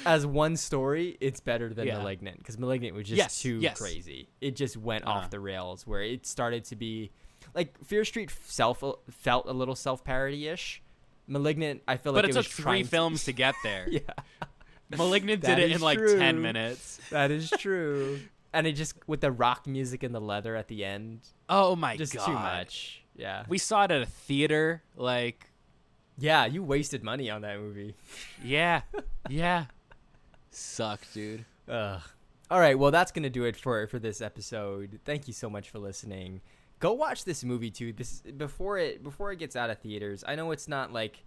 as one story, it's better than Yeah. Malignant because Malignant was just Yes, too yes. crazy. It just went Uh-huh. off the rails where it started to be like Fear Street self felt a little self parody ish. Malignant, I feel But like it it, was took three trying to- films to get there. [LAUGHS] yeah, Malignant did it in like ten minutes. that is true. and it just with the rock music and the leather at the end, Oh my just god. Just too much. Yeah, We saw it at a theater. Like, yeah, you wasted money on that movie. yeah, [LAUGHS] yeah. Sucked, dude. Ugh. All right, well that's gonna do it for for this episode. Thank you so much for listening. Go watch this movie too. This before it before it gets out of theaters. I know it's not like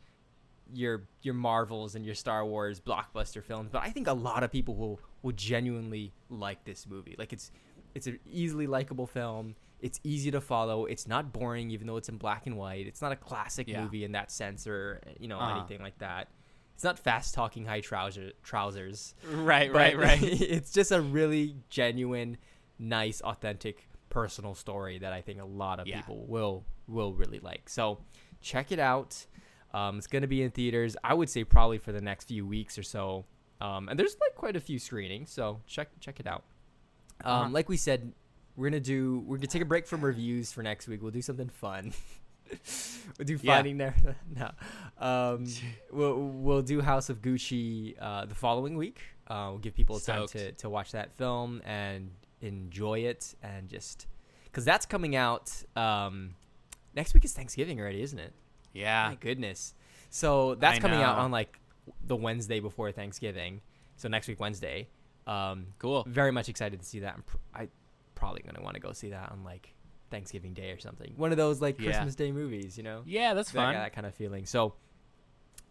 your your Marvels and your Star Wars blockbuster films, but I think a lot of people will will genuinely like this movie. Like it's it's an easily likable film. It's easy to follow. It's not boring, even though it's in black and white. It's not a classic Yeah. movie in that sense, or you know Uh-huh. anything like that. It's not fast talking high trouser trousers Right, right, right. [LAUGHS] it's just a really genuine, nice, authentic, personal story that I think a lot of Yeah. people will will really like. So check it out. Um, it's gonna be in theaters. I would say probably for the next few weeks or so. Um, and there's like quite a few screenings, so check check it out. Um, Uh-huh. Like we said, we're gonna do we're gonna take a break from reviews for next week. We'll do something fun. [LAUGHS] we'll do Yeah. finding there. [LAUGHS] no, um, [LAUGHS] we'll we'll do House of Gucci uh, the following week. Uh, we'll give people time Stoked. to to watch that film and enjoy it and just because that's coming out. Um, next week is Thanksgiving already, isn't it? Yeah. My goodness. So that's I coming out on like the Wednesday before Thanksgiving. So next week Wednesday. Um, Cool. very much excited to see that. I'm pr- I probably gonna want to go see that on like Thanksgiving Day or something. One of those like Yeah. Christmas Day movies, you know? Yeah, that's that, fun. that kind of feeling. So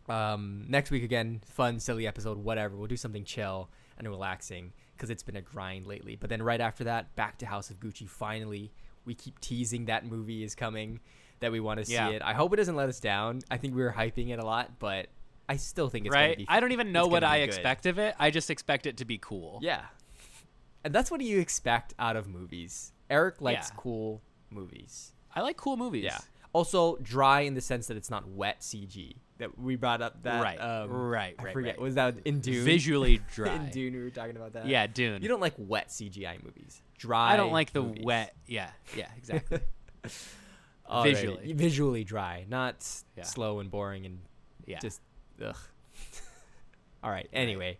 um, next week again, fun, silly episode, whatever. We'll do something chill and relaxing because it's been a grind lately. But then right after that, back to House of Gucci. Finally, we keep teasing that movie is coming, that we want to see it. I hope it doesn't let us down. I think we were hyping it a lot, but I still think it's gonna right? be. I don't even know what I good. expect of it. I just expect it to be cool. Yeah, and that's what you expect out of movies. Eric likes Yeah. cool movies. I like cool movies. Yeah. Also dry in the sense that it's not wet CG. That we brought up that right. um, right. I forget right. was that in Dune? Visually [LAUGHS] dry. in Dune we were talking about that. Yeah, Dune. You don't like wet CGI movies. Dry. I don't like the movies. wet. Yeah. Yeah. [LAUGHS] Exactly. Visually. Visually dry, not Yeah. slow and boring and Yeah. just ugh. [LAUGHS] All right. Anyway,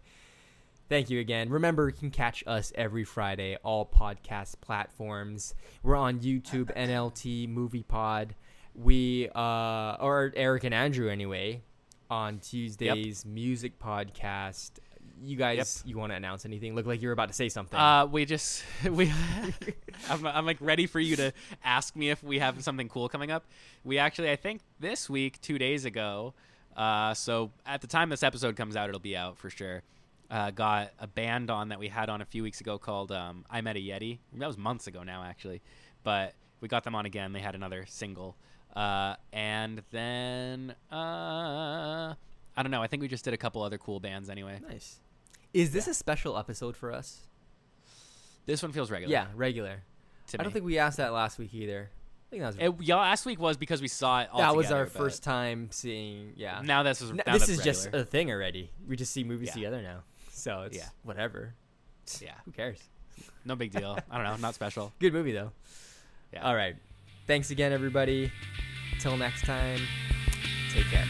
thank you again. Remember, you can catch us every Friday, all podcast platforms. We're on YouTube, [LAUGHS] NLT Movie Pod. We uh, or Eric and Andrew anyway, on Tuesdays Music Podcast. You guys, you want to announce anything? Look like you're about to say something. Uh, we just [LAUGHS] we. [LAUGHS] I'm, I'm like ready for you to ask me if we have something cool coming up. We actually, I think this week, two days ago. Uh, so at the time this episode comes out, it'll be out for sure. Uh, got a band on that we had on a few weeks ago called um, I Met a Yeti. That was months ago now, actually, but we got them on again. They had another single, uh, and then uh, I don't know. I think we just did a couple other cool bands anyway. nice. Is this a special episode for us? This one feels regular. Yeah, regular. to I don't think we asked that last week either. I think that was It, yeah, last week was because we saw it all that was our first time seeing. Yeah, Now this is now this is just a thing already. We just see movies Yeah. together now, so it's Yeah. whatever. yeah, Who cares? no big deal. I don't know, not special. [LAUGHS] Good movie though. Yeah. All right. Thanks again, everybody. Till next time. Take care.